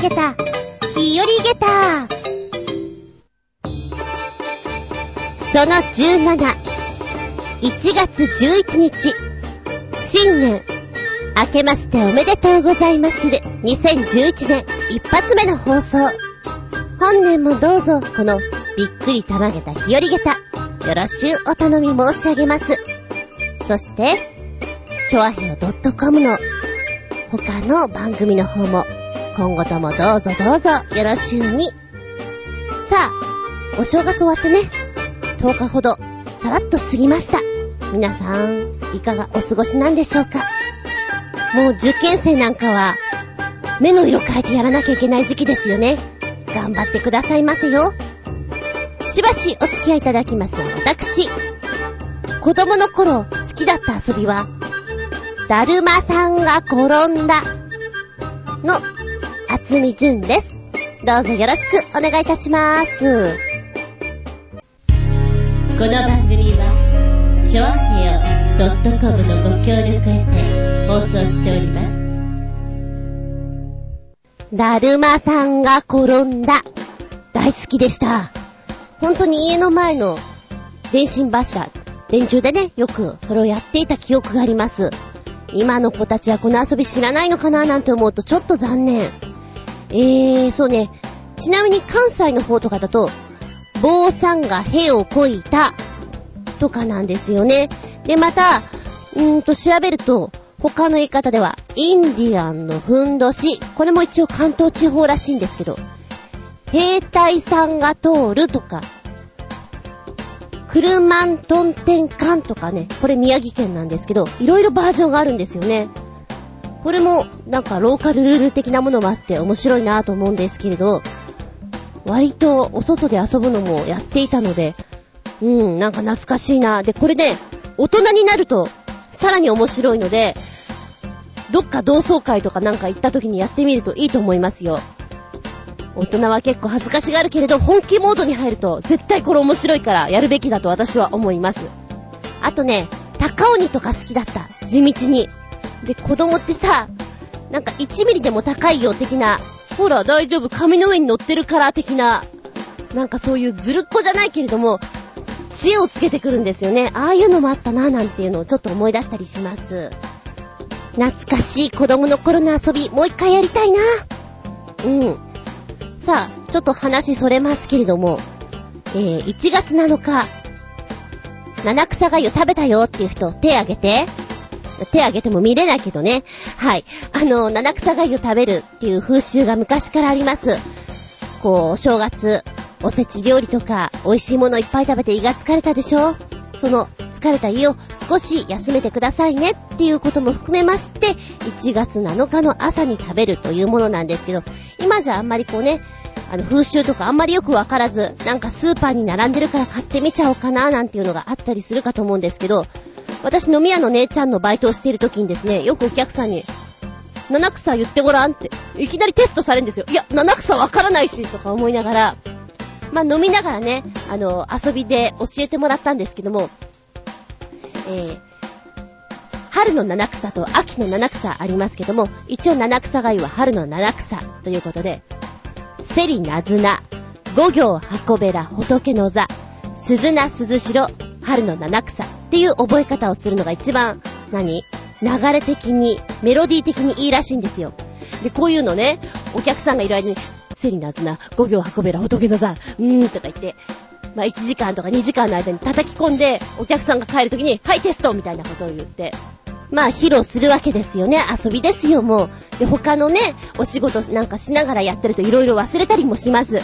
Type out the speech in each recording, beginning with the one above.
げた、日和げた。その17、1月11日、新年、明けましておめでとうございまする、2011年一発目の放送。本年もどうぞ、この、びっくりたまげた日和げた、よろしゅうお頼み申し上げます。そして、ちょあへよ .com の他の番組の方も今後ともどうぞどうぞよろしゅうに。さあ、お正月終わってね、10日ほどさらっと過ぎました。皆さん、いかがお過ごしなんでしょうかもう受験生なんかは、目の色変えてやらなきゃいけない時期ですよね。頑張ってくださいませよ。しばしお付き合いいただきますが、私、子供の頃好きだった遊びは、だるまさんが転んだの、厚み純です。どうぞよろしくお願いいたします。この番組は、ちょあへよ .com のご協力へて放送しております。だるまさんが転んだ。大好きでした。本当に家の前の電信柱、電柱でね、よくそれをやっていた記憶があります。今の子たちはこの遊び知らないのかななんて思うとちょっと残念。えー、そうね。ちなみに関西の方とかだと、坊さんが兵をこいたとかなんですよね。で、また、うーんと調べると、他の言い方では、インディアンのふんどし。これも一応関東地方らしいんですけど、兵隊さんが通るとか、クルマントンテンカンとかね、これ宮城県なんですけど、いろいろバージョンがあるんですよね。これもなんかローカルルール的なものもあって面白いなと思うんですけれど、割とお外で遊ぶのもやっていたので、うん、なんか懐かしいな。で、これね、大人になるとさらに面白いので、どっか同窓会とかなんか行った時にやってみるといいと思いますよ。大人は結構恥ずかしがるけれど、本気モードに入ると、絶対これ面白いからやるべきだと私は思います。あとね、高鬼とか好きだった。地道に。で、子供ってさ、なんか1ミリでも高いよ的な、ほら大丈夫、紙の上に乗ってるから的な、なんかそういうずるっこじゃないけれども、知恵をつけてくるんですよね。ああいうのもあったな、なんていうのをちょっと思い出したりします。懐かしい子供の頃の遊び、もう一回やりたいな。うん。さあ、ちょっと話それますけれども、えー、1月7日、七草がゆ食べたよっていう人、手あげて。手あげても見れないけどね。はい。あの、七草がゆ食べるっていう風習が昔からあります。こう、お正月、おせち料理とか、美味しいものいっぱい食べて胃が疲れたでしょ？その、疲れた胃を少し休めてくださいねっていうことも含めまして、1月7日の朝に食べるというものなんですけど、今じゃあんまりこうね、あの、風習とかあんまりよくわからず、なんかスーパーに並んでるから買ってみちゃおうかななんていうのがあったりするかと思うんですけど、私飲み屋の姉ちゃんのバイトをしている時にですね、よくお客さんに、七草言ってごらんって、いきなりテストされるんですよ。いや、七草わからないし、とか思いながら、まあ、飲みながらね、あの、遊びで教えてもらったんですけども、えー、春の七草と秋の七草ありますけども、一応七草がゆは春の七草ということで、セリナズナ、五行箱べら仏の座、鈴名鈴代、春の七草っていう覚え方をするのが一番、何？流れ的に、メロディー的にいいらしいんですよ。で、こういうのね、お客さんがいる間に、セリナーズナ、五行箱べら仏の座、うーんとか言って、まあ、1時間とか2時間の間に叩き込んで、お客さんが帰るときに、はい、テストみたいなことを言って、まあ、披露するわけですよね。遊びですよ、もう。で、他のね、お仕事なんかしながらやってると色々忘れたりもします。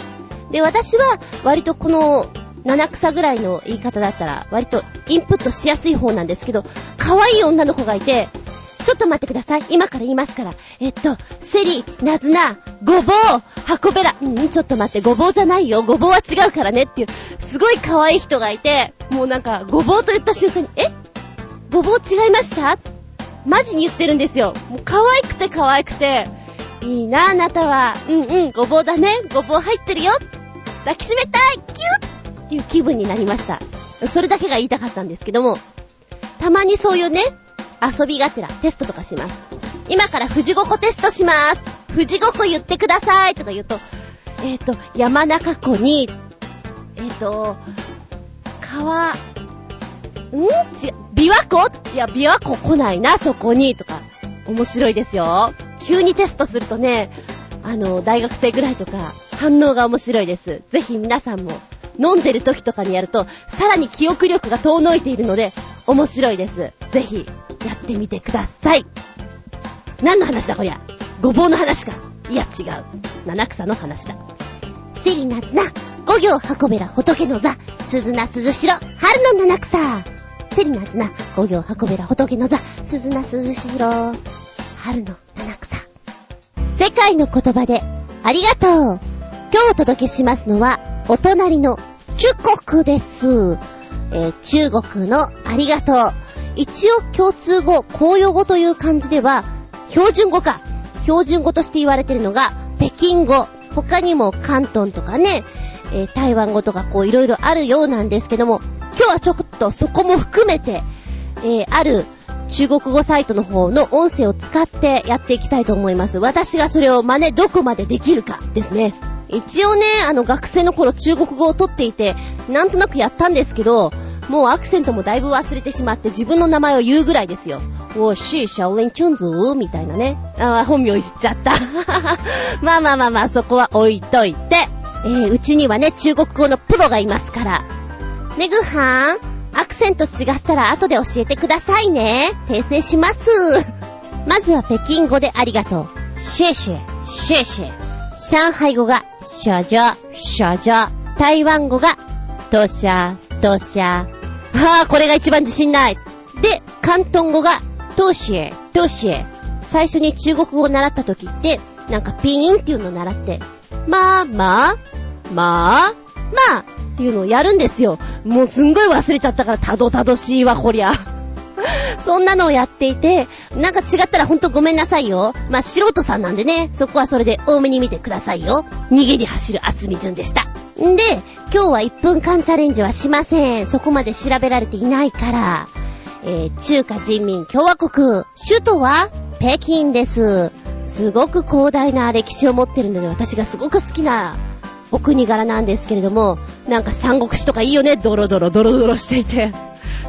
で、私は、割とこの、七草ぐらいの言い方だったら、割とインプットしやすい方なんですけど、可愛い女の子がいて、ちょっと待ってください。今から言いますから。えっと、セリ、ナズナ、ごぼう、箱べら。うん、ちょっと待って、ごぼうじゃないよ。ごぼうは違うからねっていう、すごい可愛い人がいて、もうなんか、ごぼうと言った瞬間に、え？ごぼう違いました？マジに言ってるんですよ。もう可愛くて可愛くて、いいなあなたは。うんうん、ごぼうだね。ごぼう入ってるよ。抱きしめたいキュッっていう気分になりました。それだけが言いたかったんですけども、たまにそういうね、遊びがてらテストとかします。今から富士五湖テストします。富士五湖言ってくださいとか言うと、えっ、ー、と、山中湖に、えっ、ー、と、川、ん？違う、琵琶湖？いや、琵琶湖来ないな、そこに、とか。面白いですよ。急にテストするとね、あの、大学生ぐらいとか、反応が面白いです。ぜひ皆さんも、飲んでる時とかにやると、さらに記憶力が遠のいているので、面白いです。ぜひ、やってみてください。何の話だこりゃ？ごぼうの話か。いや、違う。七草の話だ。セリナズナ、五行運べら仏の座、鈴名鈴代、春の七草。セリナズナ、五行運べら仏の座、鈴名鈴代、春の七草。世界の言葉で、ありがとう。今日お届けしますのは、お隣の中国です。えー、中国のありがとう。一応共通語、公用語という感じでは、標準語か。標準語として言われてるのが、北京語。他にも関東とかね、えー、台湾語とかこういろいろあるようなんですけども、今日はちょっとそこも含めて、えー、ある中国語サイトの方の音声を使ってやっていきたいと思います。私がそれを真似どこまでできるかですね。一応ね、あの学生の頃中国語を取っていて、なんとなくやったんですけど、もうアクセントもだいぶ忘れてしまって自分の名前を言うぐらいですよ。おし、シャオリンチュンズーみたいなね。あ本名言っちゃった。まあまあまあまあ、そこは置いといて。えー、うちにはね、中国語のプロがいますから。メグハン、アクセント違ったら後で教えてくださいね。訂正します。まずは北京語でありがとう。シェシェ、シェシェ。上海語が、シャジャ、シャジャ。台湾語が、トシャ、トシャ。はあ、これが一番自信ない。で、関東語が、トシエ、トシエ。最初に中国語を習った時って、なんかピーンっていうのを習って、まあまあ、まあ、まあっていうのをやるんですよ。もうすんごい忘れちゃったからたどたどしいわ、こりゃ。そんなのをやっていて、なんか違ったらほんとごめんなさいよ。まあ、素人さんなんでね、そこはそれで多めに見てくださいよ。逃げに走る厚み順でした。んで、今日は1分間チャレンジはしません。そこまで調べられていないから。えー、中華人民共和国、首都は北京です。すごく広大な歴史を持ってるので、私がすごく好きなお国柄なんですけれども、なんか三国志とかいいよね、ドロドロドロドロしていて。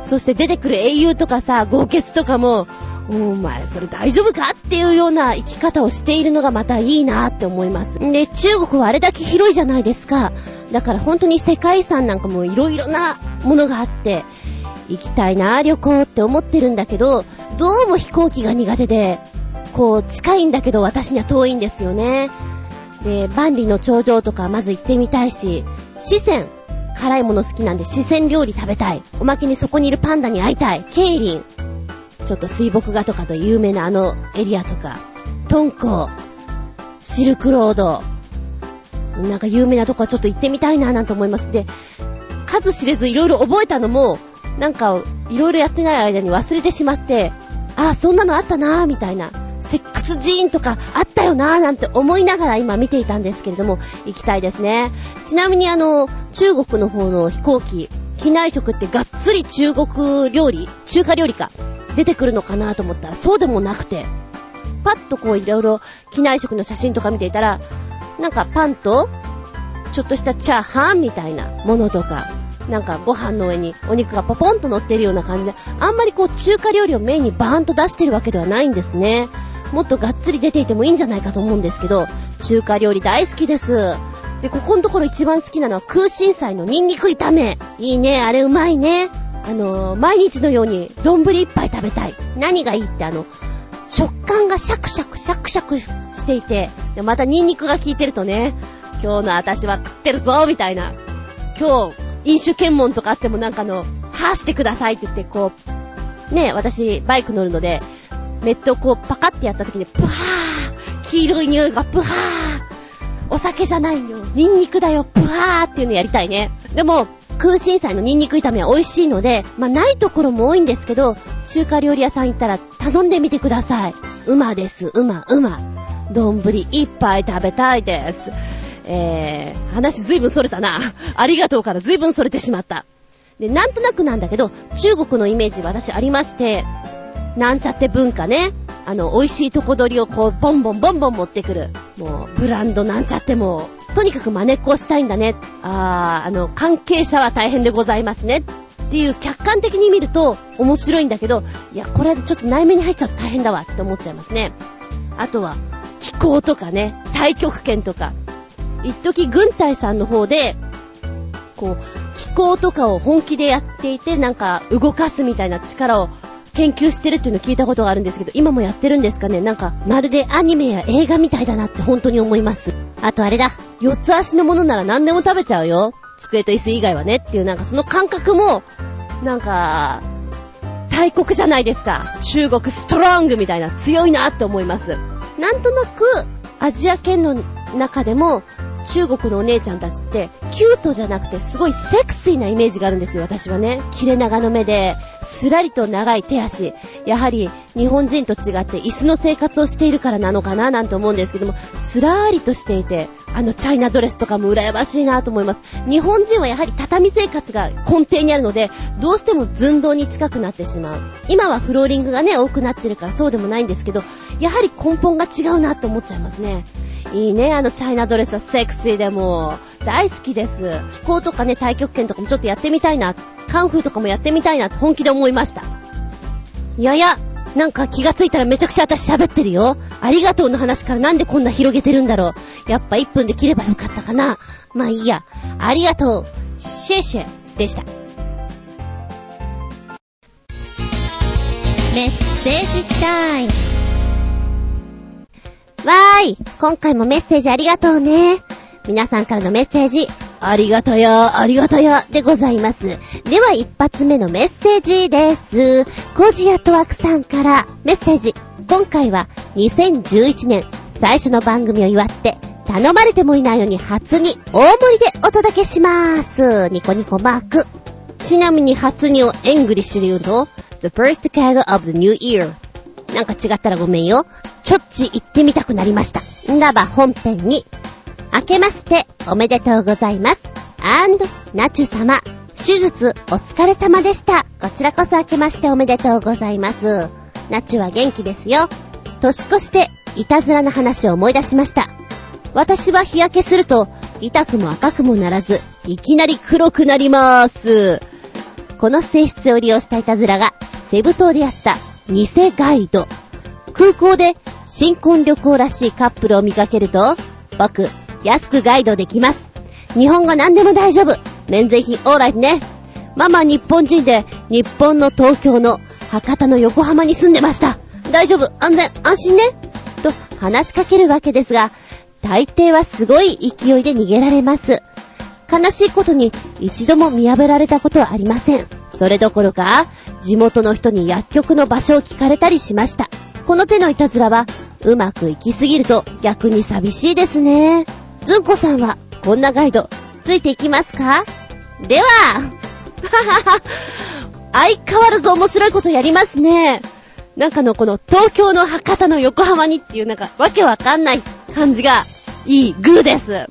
そして出てくる英雄とかさ、豪傑とかも、お前それ大丈夫かっていうような生き方をしているのがまたいいなって思います。で、中国はあれだけ広いじゃないですか。だから本当に世界遺産なんかもいろいろなものがあって、行きたいな、旅行って思ってるんだけど、どうも飛行機が苦手で、こう近いんだけど私には遠いんですよね。で、万里の頂上とかまず行ってみたいし、四川、辛いもの好きなんで四川料理食べたい。おまけにそこにいるパンダに会いたい。ケイリン。ちょっと水墨画とかと有名なあのエリアとか。トンコ。シルクロード。なんか有名なとこはちょっと行ってみたいななんて思います。で、数知れずいろいろ覚えたのも、なんかいろいろやってない間に忘れてしまって、ああ、そんなのあったなーみたいな。石窟寺院とかあったよなーなんて思いながら今見ていたんですけれども、行きたいですね。ちなみにあの、中国の方の飛行機、機内食ってがっつり中国料理中華料理か出てくるのかなと思ったらそうでもなくて、パッとこういろいろ機内食の写真とか見ていたら、なんかパンと、ちょっとしたチャーハンみたいなものとか、なんかご飯の上にお肉がポポンと乗ってるような感じで、あんまりこう中華料理をメインにバーンと出してるわけではないんですね。もっとがっつり出ていてもいいんじゃないかと思うんですけど、中華料理大好きです。で、ここのところ一番好きなのは空心菜のニンニク炒め。いいね、あれうまいね。あのー、毎日のように丼一杯食べたい。何がいいってあの、食感がシャクシャクシャクシャクしていて、またニンニクが効いてるとね、今日の私は食ってるぞみたいな。今日、飲酒検問とかあってもなんかの、はぁしてくださいって言って、こう、ね、私、バイク乗るので、ネットをこうパカってやった時に、プハー黄色い匂いがプハーお酒じゃないよニンニクだよプハーっていうのやりたいね。でも、空心菜のニンニク炒めは美味しいので、まあ、ないところも多いんですけど、中華料理屋さん行ったら頼んでみてください。うまです、うま、うま。丼一杯食べたいです。えー、話ずいぶんそれたな。ありがとうからずいぶんそれてしまった。で、なんとなくなんだけど、中国のイメージ私ありまして、なんちゃって文化ね。あの、美味しいとこ取りをこう、ボンボンボンボン持ってくる。もう、ブランドなんちゃっても、とにかく真似っこしたいんだね。あー、あの、関係者は大変でございますね。っていう客観的に見ると面白いんだけど、いや、これちょっと内面に入っちゃうと大変だわって思っちゃいますね。あとは、気候とかね、太極拳とか。一時軍隊さんの方で、こう、気候とかを本気でやっていて、なんか動かすみたいな力を研究してるっていうのを聞いたことがあるんですけど、今もやってるんですかね？なんか、まるでアニメや映画みたいだなって本当に思います。あとあれだ、四つ足のものなら何でも食べちゃうよ。机と椅子以外はねっていうなんかその感覚も、なんか、大国じゃないですか。中国ストロングみたいな強いなって思います。なんとなく、アジア圏の中でも、中国のお姉ちゃんたちって、キュートじゃなくてすごいセクシーなイメージがあるんですよ、私はね。切れ長の目で、すらりと長い手足。やはり、日本人と違って椅子の生活をしているからなのかななんて思うんですけども、すらーりとしていて、あのチャイナドレスとかも羨ましいなと思います。日本人はやはり畳生活が根底にあるので、どうしても寸胴に近くなってしまう。今はフローリングがね、多くなってるからそうでもないんですけど、やはり根本が違うなって思っちゃいますね。いいね、あのチャイナドレスはセクシーでも大好きです。飛行とかね、太極拳とかもちょっとやってみたいな、カンフーとかもやってみたいなって本気で思いました。いやいや、なんか気がついたらめちゃくちゃ私喋ってるよ。ありがとうの話からなんでこんな広げてるんだろう。やっぱ1分で切ればよかったかな。まあいいや。ありがとう。シェシェでした。メッセージタイム。わーい今回もメッセージありがとうね。皆さんからのメッセージ、ありがたや、ありがたや、でございます。では一発目のメッセージです。コジアトワクさんからメッセージ。今回は2011年最初の番組を祝って頼まれてもいないのに初荷大盛りでお届けしまーす。ニコニコマーク。ちなみに初荷を English で言うと、The first cargo of the new year なんか違ったらごめんよ。ちょっち言ってみたくなりました。んだば本編に。明けましておめでとうございます。 and、ナチュ様。手術お疲れ様でした。こちらこそ明けましておめでとうございます。ナチュは元気ですよ。年越して、いたずらの話を思い出しました。私は日焼けすると、痛くも赤くもならず、いきなり黒くなりまーす。この性質を利用したいたずらが、セブ島でやった偽ガイド。空港で新婚旅行らしいカップルを見かけると、僕、安くガイドできます。日本語何でも大丈夫。免税品オーライね。ママ日本人で、日本の東京の博多の横浜に住んでました。大丈夫、安全、安心ね。と話しかけるわけですが、大抵はすごい勢いで逃げられます。悲しいことに一度も見破られたことはありません。それどころか、地元の人に薬局の場所を聞かれたりしました。この手のいたずらは、うまくいきすぎると逆に寂しいですね。ずんこさんは、こんなガイド、ついていきますか？では、相変わらず面白いことやりますね。なんかのこの東京の博多の横浜にっていうなんかわけわかんない感じがいいグーです。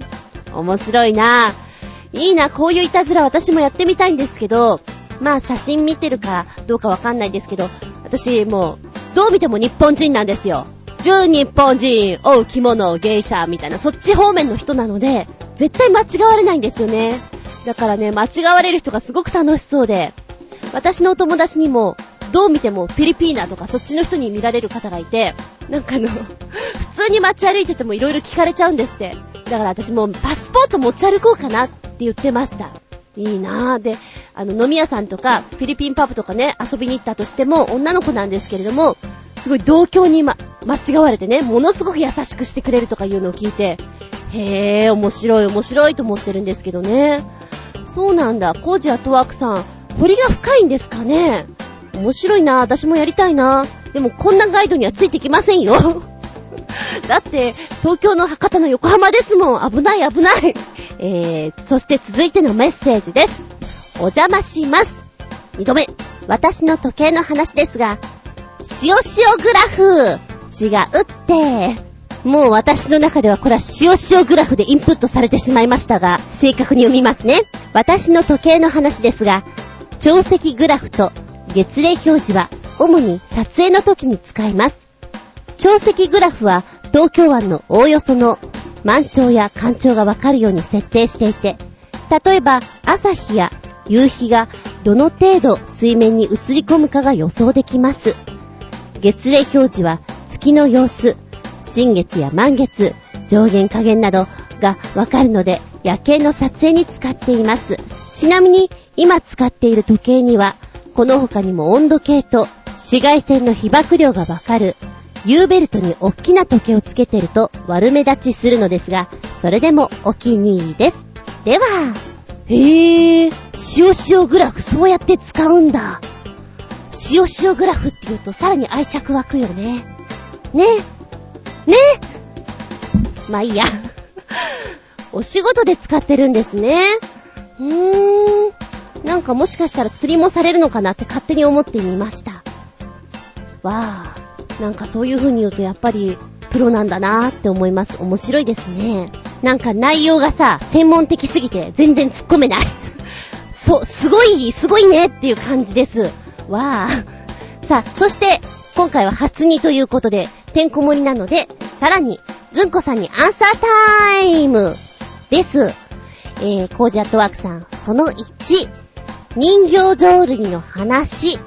面白いなぁ。いいな、こういういたずら私もやってみたいんですけど、まあ写真見てるかどうかわかんないですけど、私もう、どう見ても日本人なんですよ。純日本人、おう着物、芸者、みたいな、そっち方面の人なので、絶対間違われないんですよね。だからね、間違われる人がすごく楽しそうで、私のお友達にも、どう見てもフィリピーナとかそっちの人に見られる方がいて、なんかあの、普通に街歩いてても色々聞かれちゃうんですって。だから私もうパスポート持ち歩こうかなって言ってました。いいなぁ。で、あの、飲み屋さんとか、フィリピンパブとかね、遊びに行ったとしても、女の子なんですけれども、すごい同居にま、間違われてね、ものすごく優しくしてくれるとかいうのを聞いて、へぇー、面白い面白いと思ってるんですけどね。そうなんだ、コージアトワークさん、彫りが深いんですかね？面白いなぁ私もやりたいなぁでもこんなガイドにはついてきませんよ。だって、東京の博多の横浜ですもん。危ない危ない。えー、そして続いてのメッセージです。お邪魔します。二度目。私の時計の話ですが、塩塩グラフ違うって。もう私の中ではこれは塩塩グラフでインプットされてしまいましたが、正確に読みますね。私の時計の話ですが、潮汐グラフと月齢表示は主に撮影の時に使います。潮汐グラフは東京湾のおおよその満潮や干潮がわかるように設定していて、例えば朝日や夕日がどの程度水面に映り込むかが予想できます。月齢表示は月の様子、新月や満月、上限下限などがわかるので夜景の撮影に使っています。ちなみに今使っている時計にはこの他にも温度計と紫外線の被曝量がわかる U ベルトに大きな時計をつけてると悪目立ちするのですが、それでもお気に入りです。では、へぇー、塩塩グラフそうやって使うんだ。塩塩グラフって言うとさらに愛着湧くよね。ね。ね。まあいいや。お仕事で使ってるんですね。うーん。なんかもしかしたら釣りもされるのかなって勝手に思ってみました。わー。なんかそういう風に言うとやっぱりプロなんだなーって思います。面白いですね。なんか内容がさ、専門的すぎて全然突っ込めない。そ、すごい、すごいねっていう感じです。わー。さあ、そして、今回は初にということで、てんこ盛りなので、さらに、ずんこさんにアンサータイムです。えー、コージアットワークさん、その1、人形浄瑠璃の話。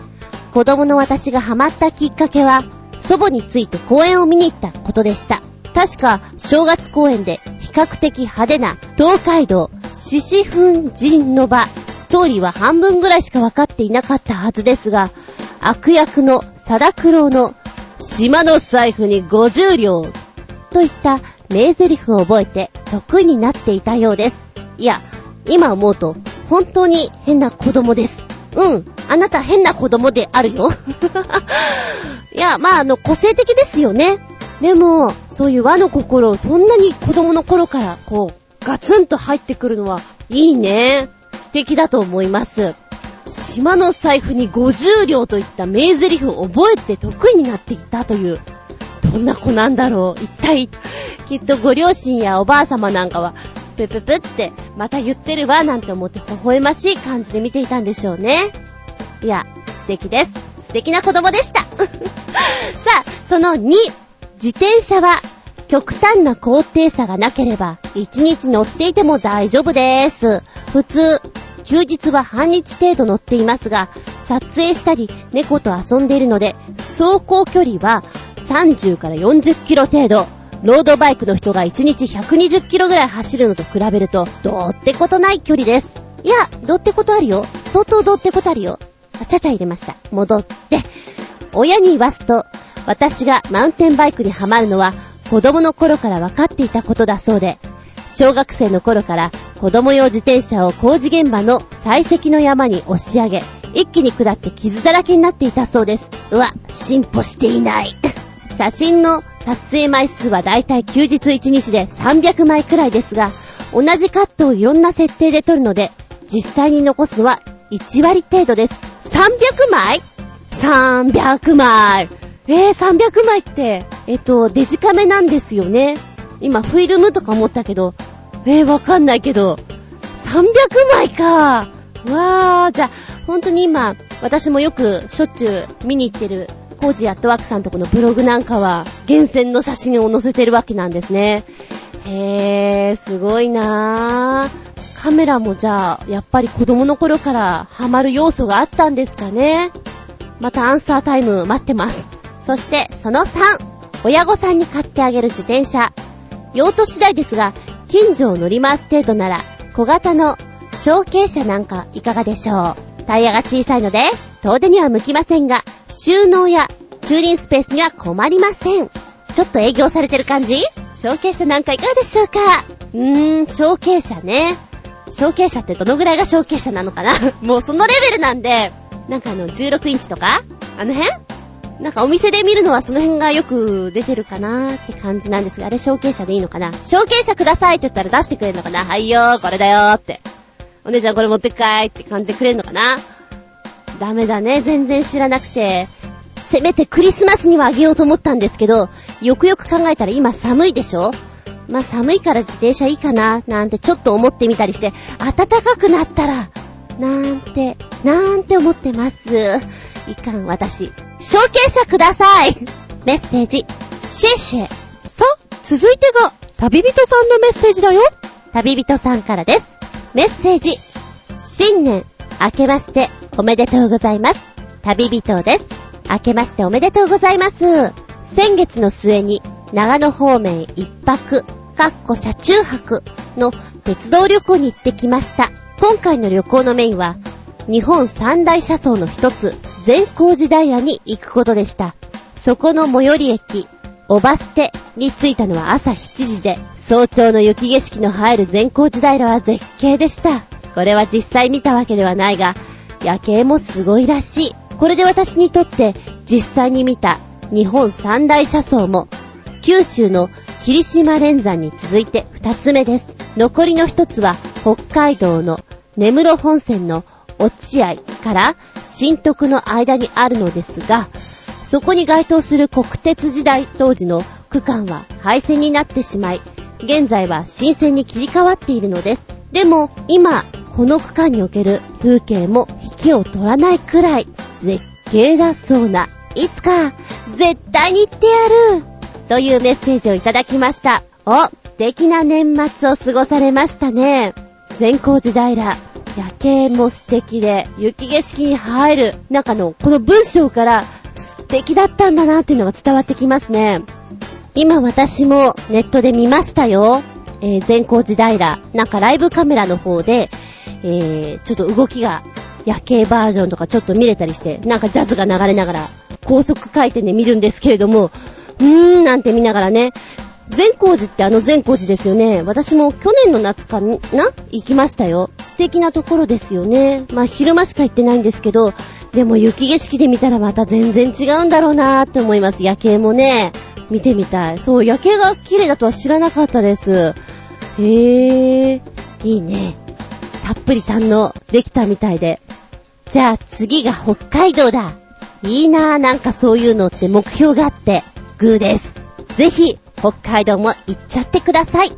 子供の私がハマったきっかけは、祖母について公園を見に行ったことでした。確か、正月公演で比較的派手な東海道獅子奮陣の場、ストーリーは半分ぐらいしか分かっていなかったはずですが、悪役の貞九郎の島の財布に50両といった名台詞を覚えて得意になっていたようです。いや、今思うと本当に変な子供です。うん。あなた変な子供であるよ。いや、まあ、あの、個性的ですよね。でも、そういう和の心をそんなに子供の頃から、こう、ガツンと入ってくるのは、いいね。素敵だと思います。島の財布に50両といった名台詞を覚えて得意になっていったという、どんな子なんだろう。一体、きっとご両親やおばあ様なんかは、ぷぷぷって、また言ってるわ、なんて思って微笑ましい感じで見ていたんでしょうね。いや、素敵です。素敵な子供でした。さあ、その2、自転車は極端な高低差がなければ1日乗っていても大丈夫です。普通、休日は半日程度乗っていますが、撮影したり猫と遊んでいるので、走行距離は30から40キロ程度。ロードバイクの人が1日120キロぐらい走るのと比べると、どうってことない距離です。いや、どうってことあるよ。相当どうってことあるよ。あ、ちゃちゃ入れました。戻って。親に言わすと、私がマウンテンバイクにはまるのは子供の頃から分かっていたことだそうで、小学生の頃から子供用自転車を工事現場の採石の山に押し上げ、一気に下って傷だらけになっていたそうです。うわ、進歩していない。写真の撮影枚数はだいたい休日1日で300枚くらいですが、同じカットをいろんな設定で撮るので、実際に残すのは1割程度です。300枚 ?300 枚えー、300枚って、えっと、デジカメなんですよね。今、フィルムとか思ったけど、えー、わかんないけど、300枚かわー、じゃあ、本当に今、私もよくしょっちゅう見に行ってる、コージアットワークさんとこのブログなんかは、厳選の写真を載せてるわけなんですね。へー、すごいなー。カメラもじゃあ、やっぱり子供の頃からハマる要素があったんですかね。またアンサータイム待ってます。そしてその3、親御さんに買ってあげる自転車。用途次第ですが、近所を乗り回す程度なら、小型の小径車なんかいかがでしょう。タイヤが小さいので、遠出には向きませんが、収納や駐輪スペースには困りません。ちょっと営業されてる感じ？小径車なんかいかがでしょうか？うーん、小径車ね。小径車ってどのぐらいが小径車なのかな？もうそのレベルなんで、なんかあの、16インチとか？あの辺？なんかお店で見るのはその辺がよく出てるかなーって感じなんですが、あれ証券車でいいのかな？証券車くださいって言ったら出してくれるのかな？はいよー、これだよーって。お姉ちゃんこれ持ってっかいって感じでくれるのかな？ダメだね、全然知らなくて。せめてクリスマスにはあげようと思ったんですけど、よくよく考えたら今寒いでしょ？まあ、寒いから自転車いいかな、なんてちょっと思ってみたりして、暖かくなったら、なんて、なんて思ってます。いかん、私。証券者くださいメッセージ。シェシェ。さ、続いてが、旅人さんのメッセージだよ。旅人さんからです。メッセージ。新年、明けまして、おめでとうございます。旅人です。明けましておめでとうございます。先月の末に、長野方面一泊、かっこ車中泊の鉄道旅行に行ってきました。今回の旅行のメインは、日本三大車窓の一つ、善光寺平に行くことでした。そこの最寄り駅、おば捨てに着いたのは朝7時で、早朝の雪景色の入る善光寺平は絶景でした。これは実際見たわけではないが、夜景もすごいらしい。これで私にとって実際に見た日本三大車窓も、九州の霧島連山に続いて二つ目です。残りの一つは北海道の根室本線の落合から新徳の間にあるのですが、そこに該当する国鉄時代当時の区間は廃線になってしまい、現在は新線に切り替わっているのです。でも、今、この区間における風景も引きを取らないくらい絶景だそうな。いつか、絶対に行ってやるというメッセージをいただきました。お、素敵な年末を過ごされましたね。善光寺平。夜景も素敵で、雪景色に入る中のこの文章から素敵だったんだなっていうのが伝わってきますね。今私もネットで見ましたよ。えー、善光寺平。なんかライブカメラの方で、えー、ちょっと動きが夜景バージョンとかちょっと見れたりして、なんかジャズが流れながら高速回転で見るんですけれども、うーんなんて見ながらね、善光寺ってあの善光寺ですよね。私も去年の夏かな？行きましたよ。素敵なところですよね。まあ昼間しか行ってないんですけど、でも雪景色で見たらまた全然違うんだろうなーって思います。夜景もね、見てみたい。そう、夜景が綺麗だとは知らなかったです。へー、いいね。たっぷり堪能できたみたいで。じゃあ次が北海道だ。いいなーなんかそういうのって目標があって、グーです。ぜひ、北海道も行っちゃってください。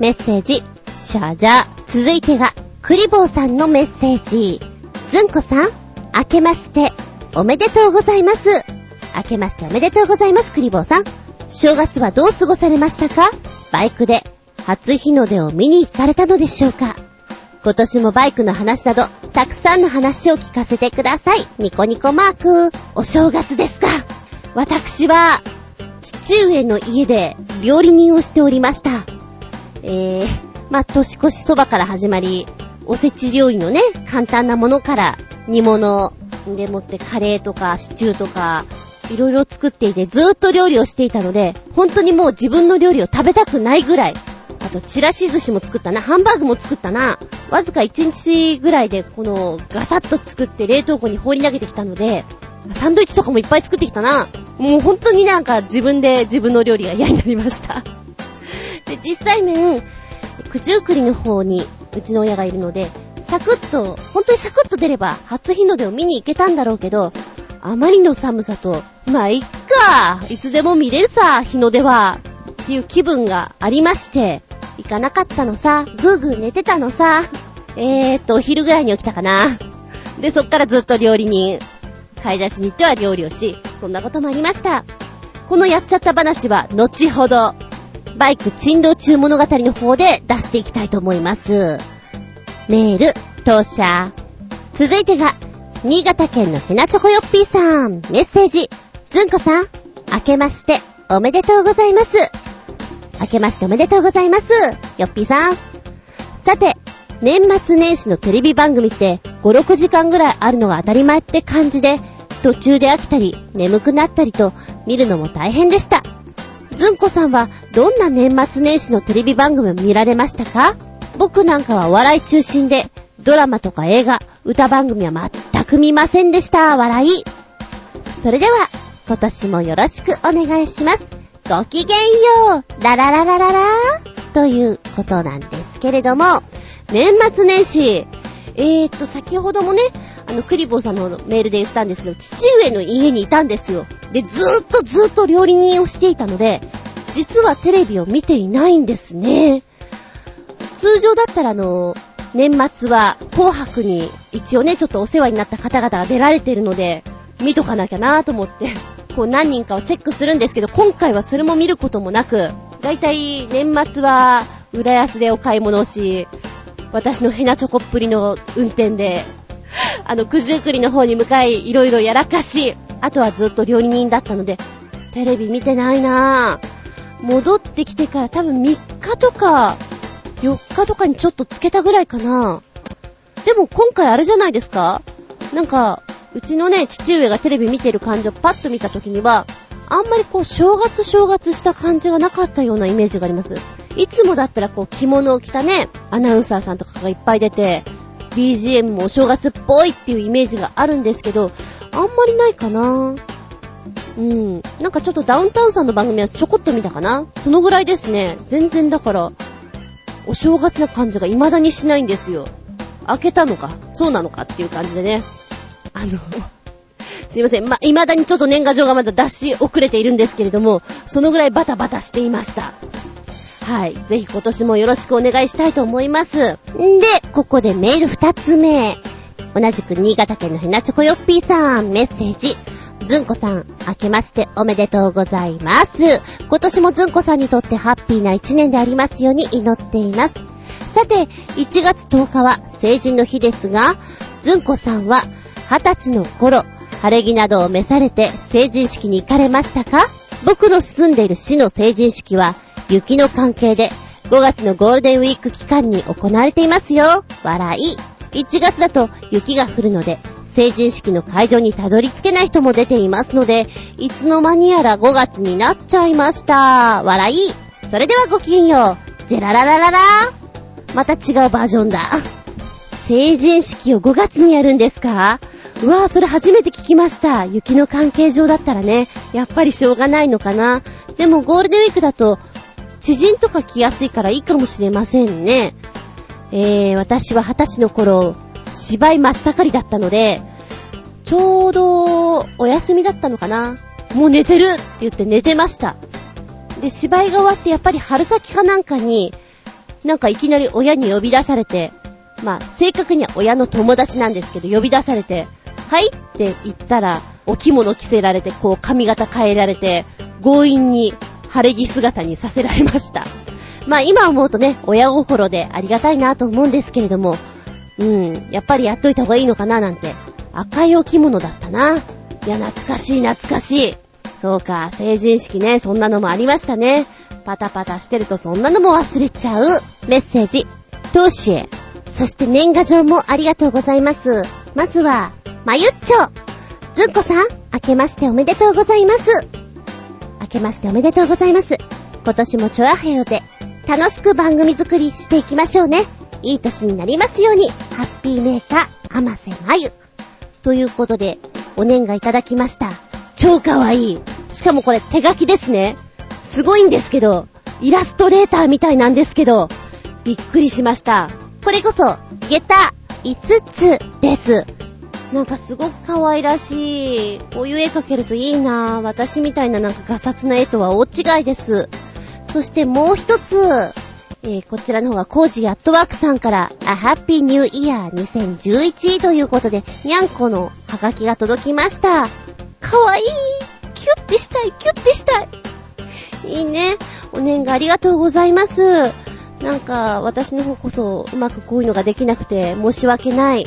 メッセージ、シャジャ。続いてが、クリボーさんのメッセージ。ずんこさん、明けまして、おめでとうございます。明けましておめでとうございます、クリボーさん。正月はどう過ごされましたか？バイクで初日の出を見に行かれたのでしょうか？今年もバイクの話など、たくさんの話を聞かせてください。ニコニコマーク。お正月ですか？私は、父上の家で料理人をしておりました。えー、まあ、年越しそばから始まり、おせち料理のね、簡単なものから煮物でもってカレーとかシチューとか、いろいろ作っていてずーっと料理をしていたので、本当にもう自分の料理を食べたくないぐらい。あと、チラシ寿司も作ったな。ハンバーグも作ったな。わずか1日ぐらいで、この、ガサッと作って冷凍庫に放り投げてきたので、サンドイッチとかもいっぱい作ってきたな。もう本当になんか自分で自分の料理が嫌になりました。で、実際面、九十九里の方にうちの親がいるので、サクッと、本当にサクッと出れば初日の出を見に行けたんだろうけど、あまりの寒さと、まあ、いっか、いつでも見れるさ、日の出は、っていう気分がありまして、行かなかったのさ、ぐーぐー寝てたのさ、えーっと、お昼ぐらいに起きたかな。で、そっからずっと料理人、買い出しに行っては料理をし、そんなこともありました。このやっちゃった話は、後ほど、バイク珍道中物語の方で出していきたいと思います。メール、当社。続いてが、新潟県のヘナチョコヨッピーさん、メッセージ。ずんこさん、明けまして、おめでとうございます。明けましておめでとうございます。ヨッピーさん。さて、年末年始のテレビ番組って5、6時間ぐらいあるのが当たり前って感じで、途中で飽きたり、眠くなったりと、見るのも大変でした。ずんこさんは、どんな年末年始のテレビ番組を見られましたか？僕なんかはお笑い中心で、ドラマとか映画、歌番組は全く見ませんでした。笑い。それでは、今年もよろしくお願いします。ごきげんよう。ララララララということなんですけれども、年末年始、えーっと、先ほどもね、あの、クリボーさんのメールで言ったんですけど、父上の家にいたんですよ。で、ずーっとずーっと料理人をしていたので、実はテレビを見ていないんですね。通常だったらあの、年末は紅白に一応ね、ちょっとお世話になった方々が出られてるので、見とかなきゃなと思って。こう何人かをチェックするんですけど、今回はそれも見ることもなく、だいたい年末は浦安でお買い物をし、私のヘナチョコっぷりの運転で、あの、九十九里の方に向かい、いろいろやらかし、あとはずっと料理人だったので、テレビ見てないなぁ。戻ってきてから多分3日とか、4日とかにちょっとつけたぐらいかなでも今回あれじゃないですか？なんか、うちのね、父上がテレビ見てる感じをパッと見た時には、あんまりこう、正月正月した感じがなかったようなイメージがあります。いつもだったらこう、着物を着たね、アナウンサーさんとかがいっぱい出て、BGM もお正月っぽいっていうイメージがあるんですけど、あんまりないかなうん。なんかちょっとダウンタウンさんの番組はちょこっと見たかなそのぐらいですね。全然だから、お正月な感じが未だにしないんですよ。開けたのかそうなのかっていう感じでね。あのすいません。ま、未だにちょっと年賀状がまだ出し遅れているんですけれども、そのぐらいバタバタしていました。はい。ぜひ今年もよろしくお願いしたいと思います。んで、ここでメール二つ目。同じく新潟県のヘナチョコヨッピーさん、メッセージ。ずんこさん、明けましておめでとうございます。今年もずんこさんにとってハッピーな一年でありますように祈っています。さて、1月10日は成人の日ですが、ずんこさんは20歳の頃、晴れ着などを召されて成人式に行かれましたか？僕の住んでいる市の成人式は雪の関係で5月のゴールデンウィーク期間に行われていますよ。笑い。1月だと雪が降るので成人式の会場にたどり着けない人も出ていますので、いつの間にやら5月になっちゃいました。笑い。それではごきげんよう。ジェラララララまた違うバージョンだ。成人式を5月にやるんですか？うわぁ、それ初めて聞きました。雪の関係上だったらね、やっぱりしょうがないのかな。でもゴールデンウィークだと、知人とか来やすいからいいかもしれませんね。えー、私は二十歳の頃、芝居真っ盛りだったので、ちょうどお休みだったのかなもう寝てるって言って寝てました。で、芝居が終わってやっぱり春先かなんかに、なんかいきなり親に呼び出されて、まあ、正確には親の友達なんですけど、呼び出されて、はいって言ったら、お着物着せられて、こう髪型変えられて、強引に晴れ着姿にさせられました。まあ今思うとね、親心でありがたいなと思うんですけれども、うん、やっぱりやっといた方がいいのかななんて。赤いお着物だったな。いや、懐かしい懐かしい。そうか、成人式ね、そんなのもありましたね。パタパタしてるとそんなのも忘れちゃう。メッセージ、トーシエ。そして年賀状もありがとうございます。まずは、まゆっちょ。ずんこさん、明けましておめでとうございます。明けましておめでとうございます。今年もチョアヘヨで楽しく番組作りしていきましょうね。いい年になりますように、ハッピーメーカー、甘瀬まゆ。ということで、お年賀いただきました。超かわいい。しかもこれ手書きですね。すごいんですけど、イラストレーターみたいなんですけど、びっくりしました。これこそ、下駄5つです。なんかすごく可愛らしい。こういう絵描けるといいな私みたいななんかガサツな絵とは大違いです。そしてもう一つ、えー、こちらの方はコージアットワークさんから、A Happy New Year 2011ということで、にゃんこのハガキが届きました。かわいいキュッてしたいキュッてしたいいいね。お年賀ありがとうございます。なんか、私の方こそうまくこういうのができなくて申し訳ない。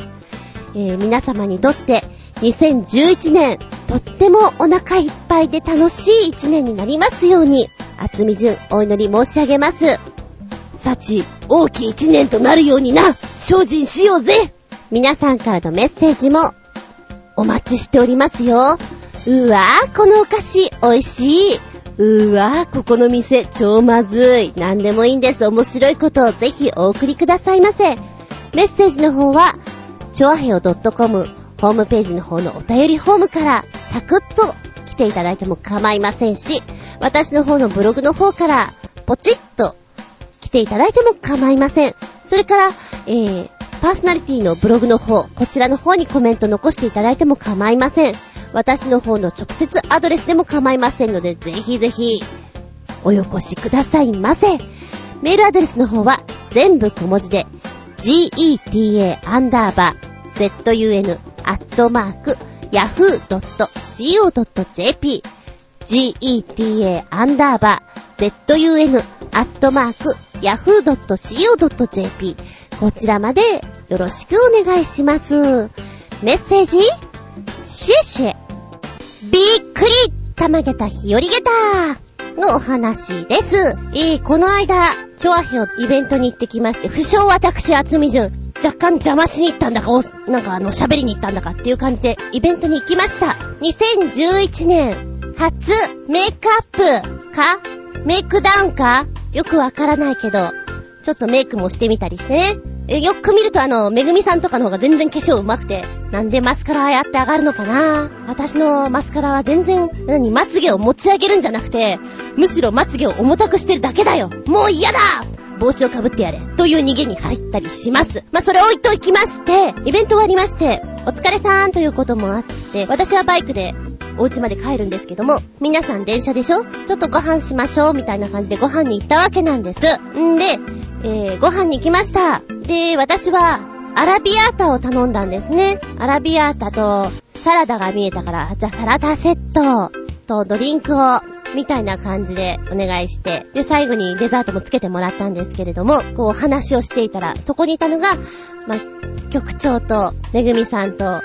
えー、皆様にとって2011年、とってもお腹いっぱいで楽しい一年になりますように、厚み順お祈り申し上げます。幸、大きい一年となるようにな、精進しようぜ皆さんからのメッセージも、お待ちしておりますよ。うわぁ、このお菓子、美味しい。うわぁ、ここの店、超まずい。何でもいいんです。面白いことをぜひお送りくださいませ。メッセージの方は、ちょあへよ .com ホームページの方のお便りフォームからサクッと来ていただいても構いませんし、私の方のブログの方からポチッと来ていただいても構いません。それから、えー、パーソナリティのブログの方、こちらの方にコメント残していただいても構いません。私の方の直接アドレスでも構いませんので、ぜひぜひ、およこしくださいませ。メールアドレスの方は、全部小文字で、geta アンダーバー zun アットマーク yahoo.co.jp geta アンダーバー zun アットマーク yahoo.co.jp こちらまでよろしくお願いします。メッセージ？シェシェびっくりたまげた日和げたのお話です。えー、この間、チョアヘオイベントに行ってきまして、不詳私、厚み順、若干邪魔しに行ったんだか、なんかあの、喋りに行ったんだかっていう感じで、イベントに行きました。2011年、初、メイクアップかメイクダウンかよくわからないけど、ちょっとメイクもしてみたりしてね。よく見るとあの、めぐみさんとかの方が全然化粧上手くて、なんでマスカラやって上がるのかな私のマスカラは全然、何、まつげを持ち上げるんじゃなくて、むしろまつげを重たくしてるだけだよもう嫌だ帽子をかぶってやれ。という逃げに入ったりします。まあ、それ置いときまして、イベント終わりまして、お疲れさーんということもあって、私はバイクでお家まで帰るんですけども、皆さん電車でしょ？ちょっとご飯しましょうみたいな感じでご飯に行ったわけなんです。んで、えー、ご飯に行きました。で、私は、アラビアータを頼んだんですね。アラビアータと、サラダが見えたから、じゃあサラダセットとドリンクを、みたいな感じでお願いして、で、最後にデザートもつけてもらったんですけれども、こう話をしていたら、そこにいたのが、ま局長と、めぐみさんと、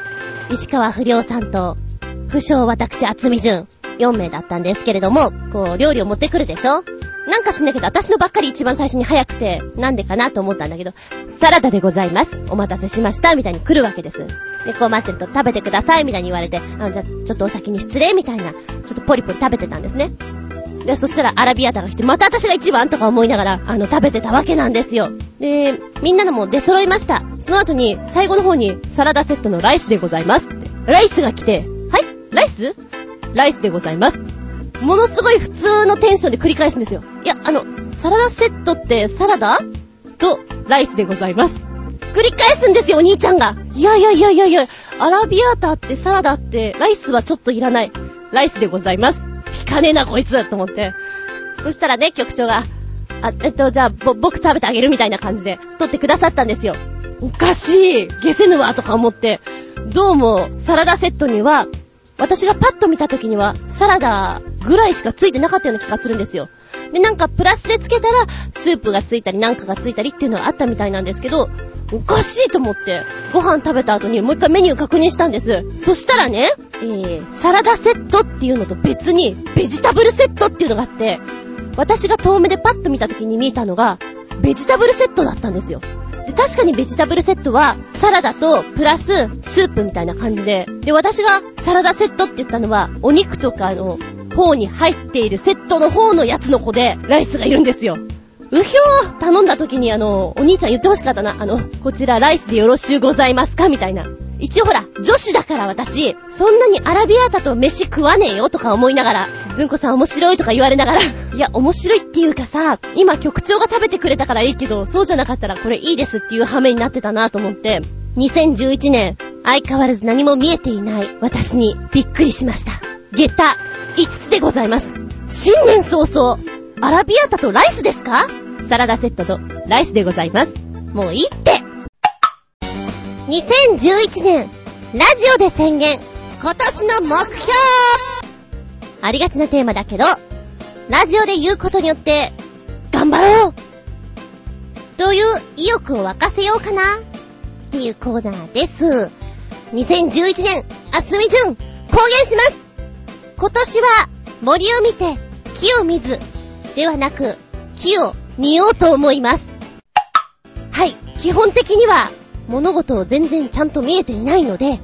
石川不良さんと、不詳私、厚み順、4名だったんですけれども、こう、料理を持ってくるでしょ？なんかしんだけど、私のばっかり一番最初に早くて、なんでかなと思ったんだけど、サラダでございます。お待たせしました。みたいに来るわけです。で、こう待ってると食べてください。みたいに言われて、あ、じゃあ、ちょっとお先に失礼みたいな、ちょっとポリポリ食べてたんですね。で、そしたらアラビアータが来て、また私が一番とか思いながら、あの、食べてたわけなんですよ。で、みんなのも出揃いました。その後に、最後の方に、サラダセットのライスでございます。ライスが来て、はい？ライス？ライスでございます。ものすごい普通のテンションで繰り返すんですよ。いや、あの、サラダセットってサラダ？とライスでございます。繰り返すんですよ、お兄ちゃんが。いやいやいやいやいや、アラビアータってサラダって、ライスはちょっといらない。ライスでございます。引かねえな、こいつと思って。そしたらね、局長が、あ、えっと、じゃあ、ぼ、僕食べてあげるみたいな感じで、取ってくださったんですよ。おかしい下せぬわとか思って、どうも、サラダセットには、私がパッと見た時には、サラダぐらいしかついてなかったような気がするんですよ。で、なんかプラスでつけたら、スープがついたりなんかがついたりっていうのはあったみたいなんですけど、おかしいと思って、ご飯食べた後にもう一回メニュー確認したんです。そしたらね、えー、サラダセットっていうのと別に、ベジタブルセットっていうのがあって、私が遠目でパッと見た時に見えたのが、ベジタブルセットだったんですよ。で、確かにベジタブルセットは、サラダと、プラス、スープみたいな感じで、で、私がサラダセットって言ったのは、お肉とかの方に入っているセットの方のやつの子で、ライスがいるんですよ。うひょー頼んだ時にあの、お兄ちゃん言ってほしかったな。あの、こちらライスでよろしゅうございますか？みたいな。一応ほら、女子だから私、そんなにアラビアータと飯食わねえよとか思いながら、ずんこさん面白いとか言われながら、いや、面白いっていうかさ、今局長が食べてくれたからいいけど、そうじゃなかったらこれいいですっていう羽目になってたなと思って、2011年、相変わらず何も見えていない私にびっくりしました。下駄、5つでございます。新年早々、アラビアータとライスですか？サラダセットとライスでございます。もういいって2011年、ラジオで宣言、今年の目標ありがちなテーマだけど、ラジオで言うことによって、頑張ろうという意欲を沸かせようかなっていうコーナーです。2011年、あすみじゅん、公言します今年は、森を見て、木を見ず、ではなく、木を見ようと思います。はい、基本的には、物事を全然ちゃんと見えていないので、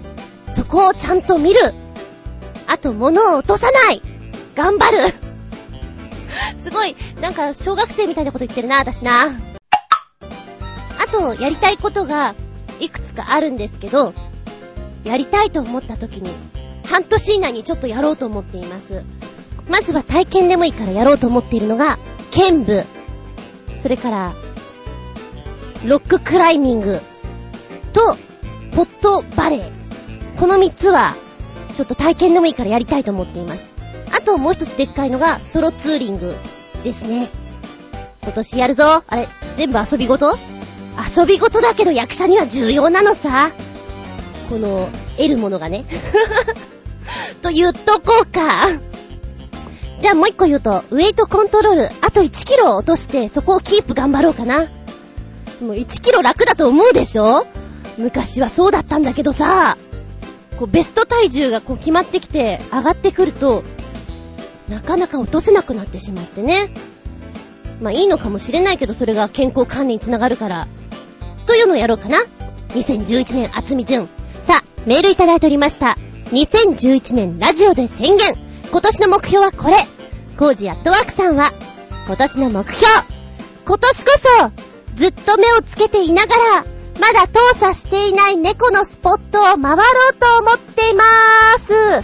そこをちゃんと見る。あと物を落とさない頑張る すごい、なんか小学生みたいなこと言ってるな、私な。あと、やりたいことが、いくつかあるんですけど、やりたいと思った時に、半年以内にちょっとやろうと思っています。まずは体験でもいいからやろうと思っているのが、剣舞。それから、ロッククライミング。と、ポットバレー。この3つは、ちょっと体験でもいいからやりたいと思っています。あともう一つでっかいのが、ソロツーリングですね。今年やるぞ。あれ、全部遊び事遊び事だけど役者には重要なのさ。この、得るものがね。と言っとこうか。じゃあもう一個言うと、ウェイトコントロール、あと1キロ落として、そこをキープ頑張ろうかな。もう1キロ楽だと思うでしょ？昔はそうだったんだけどさ、こうベスト体重がこう決まってきて上がってくると、なかなか落とせなくなってしまってね。まあいいのかもしれないけど、それが健康管理につながるから。というのをやろうかな。2011年厚み順。さあ、メールいただいておりました。2011年ラジオで宣言。今年の目標はこれ。コージアットワークさんは、今年の目標。今年こそ、ずっと目をつけていながら、まだ盗査していない猫のスポットを回ろうと思っていまーす。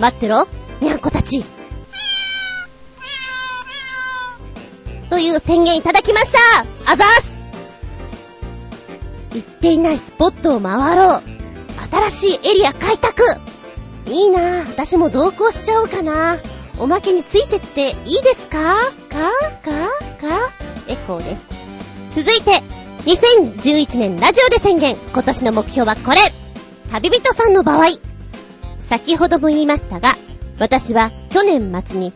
待ってろ、にゃんこたち。という宣言いただきました。あざーす行っていないスポットを回ろう。新しいエリア開拓。いいな。ぁ、私も同行しちゃおうかな。おまけについてっていいですか？か？か？か？エコーです。続いて、2011年ラジオで宣言。今年の目標はこれ旅人さんの場合。先ほども言いましたが、私は去年末に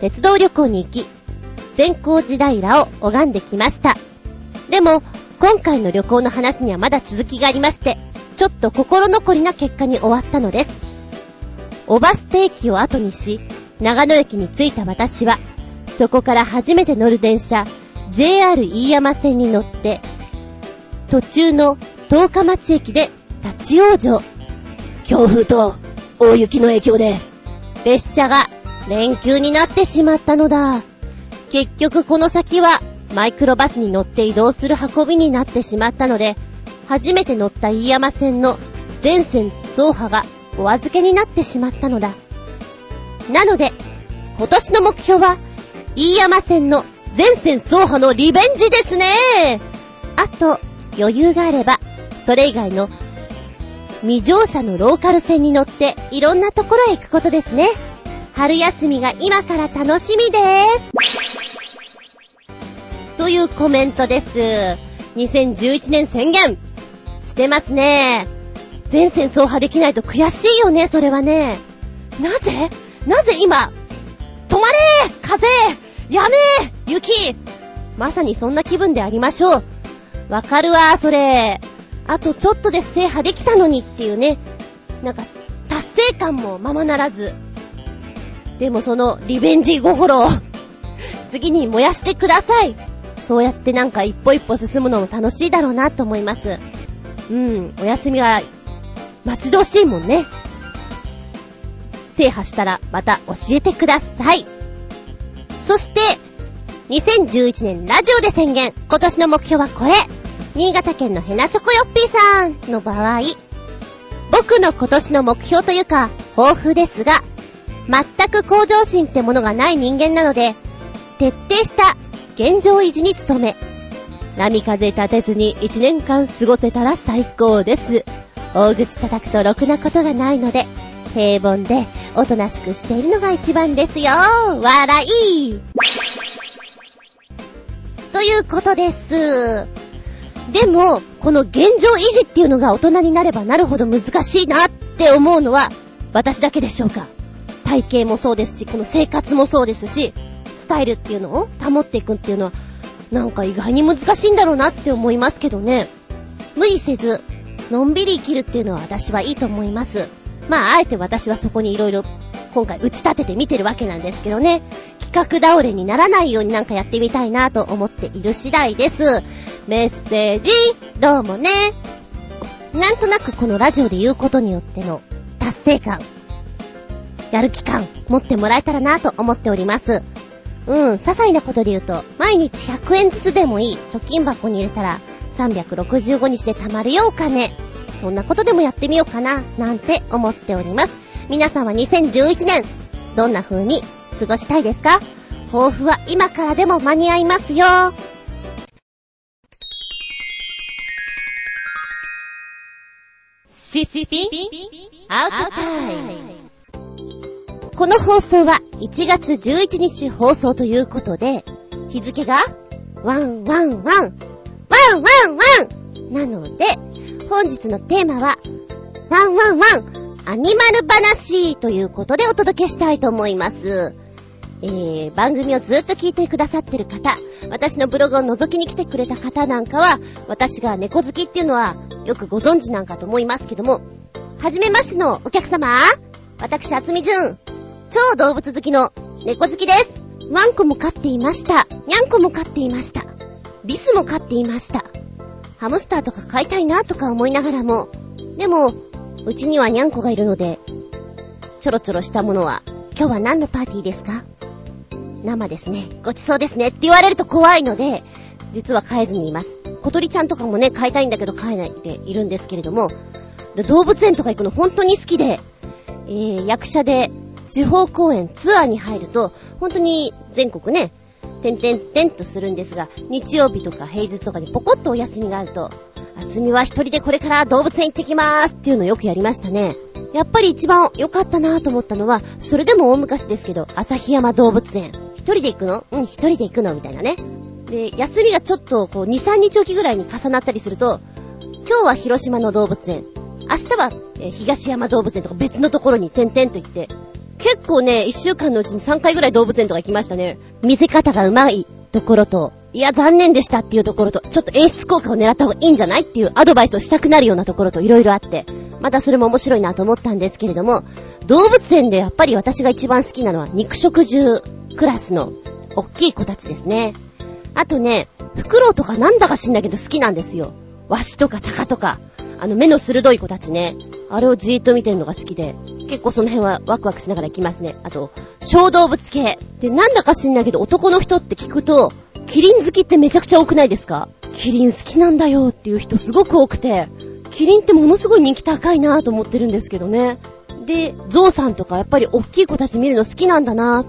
鉄道旅行に行き、善光寺平を拝んできました。でも、今回の旅行の話にはまだ続きがありまして、ちょっと心残りな結果に終わったのです。おバス停駅を後にし、長野駅に着いた私は、そこから初めて乗る電車、JR 飯山線に乗って、途中の十日町駅で立ち往生。強風と大雪の影響で、列車が連休になってしまったのだ。結局この先はマイクロバスに乗って移動する運びになってしまったので、初めて乗った飯山線の全線走破がお預けになってしまったのだ。なので、今年の目標は、飯山線の全線走破のリベンジですねあと、余裕があれば、それ以外の未乗車のローカル線に乗っていろんなところへ行くことですね。春休みが今から楽しみでーす。というコメントです。2011年宣言してますね。全線走破できないと悔しいよね、それはね。なぜ？なぜ今、止まれ風やめ雪まさにそんな気分でありましょう。わかるわ、それ。あとちょっとで制覇できたのにっていうね。なんか、達成感もままならず。でもそのリベンジ心を次に燃やしてください。そうやってなんか一歩一歩進むのも楽しいだろうなと思います。うん、お休みは待ち遠しいもんね。制覇したらまた教えてください。そして、2011年ラジオで宣言。今年の目標はこれ。新潟県のヘナチョコヨッピーさんの場合、僕の今年の目標というか、抱負ですが、全く向上心ってものがない人間なので、徹底した現状維持に努め、波風立てずに1年間過ごせたら最高です。大口叩くとろくなことがないので、平凡でおとなしくしているのが一番ですよ。笑いということです。でも、この現状維持っていうのが大人になればなるほど難しいなって思うのは私だけでしょうか。体型もそうですし、この生活もそうですし、スタイルっていうのを保っていくっていうのは、なんか意外に難しいんだろうなって思いますけどね。無理せず、のんびり生きるっていうのは私はいいと思います。まあ、あえて私はそこに色々今回打ち立てて見てるわけなんですけどね。企画倒れにならないようになんかやってみたいなと思っている次第です。メッセージ、どうもね。なんとなくこのラジオで言うことによっての達成感、やる気感、持ってもらえたらなと思っております。うん、些細なことで言うと、毎日100円ずつでもいい貯金箱に入れたら、365日で貯まるよお金。そんなことでもやってみようかな、なんて思っております。皆さんは2011年、どんな風に過ごしたいですか？抱負は今からでも間に合いますよ。シシピアウトタイムこの放送は1月11日放送ということで、日付が one one one one one one なので、本日のテーマは、ワンワンワン、アニマル話ということでお届けしたいと思います。えー、番組をずっと聞いてくださってる方、私のブログを覗きに来てくれた方なんかは、私が猫好きっていうのはよくご存知なんかと思いますけども、はじめましてのお客様私、厚みじゅん。超動物好きの猫好きです。ワンコも飼っていました。ニャンコも飼っていました。リスも飼っていました。ハムスターとか飼いたいなとか思いながらも、でも、うちにはニャンコがいるので、ちょろちょろしたものは、今日は何のパーティーですか？生ですね。ごちそうですねって言われると怖いので、実は飼えずにいます。小鳥ちゃんとかもね、飼いたいんだけど飼えないでいるんですけれども、動物園とか行くの本当に好きで、えー、役者で地方公演ツアーに入ると、本当に全国ね、てんてんてんとするんですが、日曜日とか平日とかにポコッとお休みがあると、あつみは一人でこれから動物園行ってきまーすっていうのをよくやりましたね。やっぱり一番良かったなぁと思ったのは、それでも大昔ですけど、旭山動物園。一人で行くの？うん、一人で行くのみたいなね。で、休みがちょっとこう、2、3日おきぐらいに重なったりすると、今日は広島の動物園。明日は、東山動物園とか別のところに点々と行って、結構ね、一週間のうちに3回ぐらい動物園とか行きましたね。見せ方が上手いところと、いや、残念でしたっていうところと、ちょっと演出効果を狙った方がいいんじゃないっていうアドバイスをしたくなるようなところと色々あって、またそれも面白いなと思ったんですけれども、動物園でやっぱり私が一番好きなのは肉食獣クラスの大きい子たちですね。あとね、フクロウとかなんだか知んないけど好きなんですよ。ワシとかタカとか、あの目の鋭い子たちね。あれをじーっと見てるのが好きで、結構その辺はワクワクしながら行きますね。あと、小動物系。で、なんだか知んないけど男の人って聞くと、キリン好きってめちゃくちゃ多くないですか？キリン好きなんだよっていう人すごく多くて、キリンってものすごい人気高いなぁと思ってるんですけどね。で、ゾウさんとかやっぱり大きい子たち見るの好きなんだな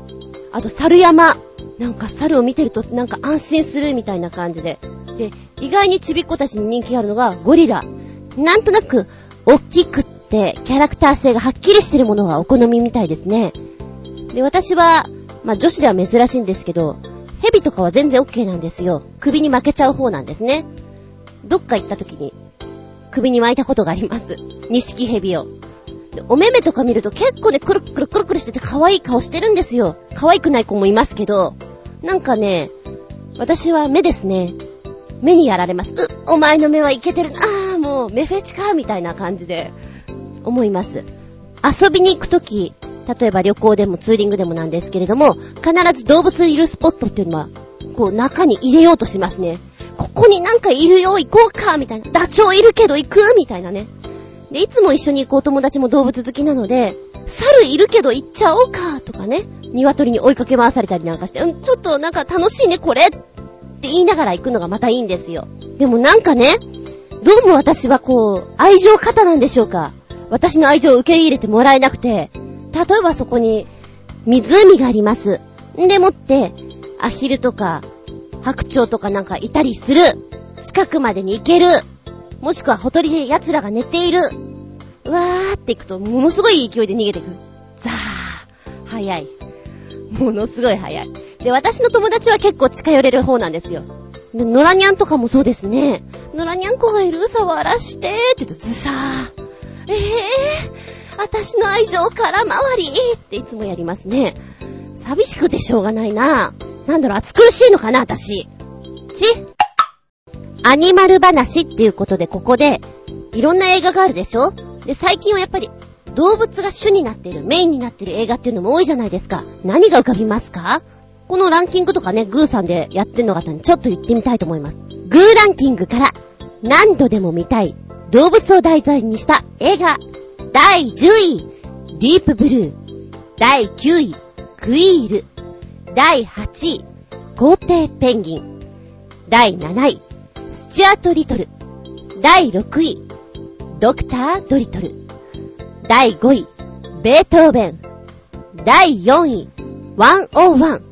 あと、猿山。なんか猿を見てるとなんか安心するみたいな感じで。で、意外にちびっ子たちに人気があるのがゴリラ。なんとなく、大きくって、キャラクター性がはっきりしてるものがお好みみたいですね。で、私は、まあ、女子では珍しいんですけど、蛇とかは全然 OK なんですよ。首に負けちゃう方なんですね。どっか行った時に、首に巻いたことがあります。錦蛇を。お目目とか見ると結構ね、くるくるくるくるしてて可愛い顔してるんですよ。可愛くない子もいますけど、なんかね、私は目ですね。目にやられます。うっ、お前の目はいけてるなぁ、もう、目フェチか、みたいな感じで、思います。遊びに行くとき、例えば旅行でもツーリングでもなんですけれども、必ず動物いるスポットっていうのは、こう中に入れようとしますね。ここになんかいるよ、行こうか、みたいな。ダチョウいるけど行くみたいなね。で、いつも一緒に行くお友達も動物好きなので、猿いるけど行っちゃおうか、とかね。鶏に追いかけ回されたりなんかして、うん、ちょっとなんか楽しいね、これって言いながら行くのがまたいいんですよ。でもなんかね、どうも私はこう、愛情方なんでしょうか。私の愛情を受け入れてもらえなくて、例えばそこに、湖があります。んでもって、アヒルとか、白鳥とかなんかいたりする。近くまでに行ける。もしくはほとりで奴らが寝ている。わーって行くと、ものすごい勢いで逃げてくる。ザー。早い。ものすごい早い。で、私の友達は結構近寄れる方なんですよ。で、野良ニャンとかもそうですね。野良ニャンコがいる触らして、って言うとずさー。えー、私の愛情空回りっていつもやりますね。寂しくてしょうがないな。なんだろう、暑苦しいのかな、私。ちアニマル話っていうことでここで、いろんな映画があるでしょ？で、最近はやっぱり、動物が主になっている、メインになっている映画っていうのも多いじゃないですか。何が浮かびますか？このランキングとかね、グーさんでやってんの方にちょっと言ってみたいと思います。グーランキングから何度でも見たい動物を題材にした映画。第10位ディープブルー。第9位クイール。第8位皇帝ペンギン。第7位スチュアート・リトル。第6位ドクター・ドリトル。第5位ベートーベン。第4位101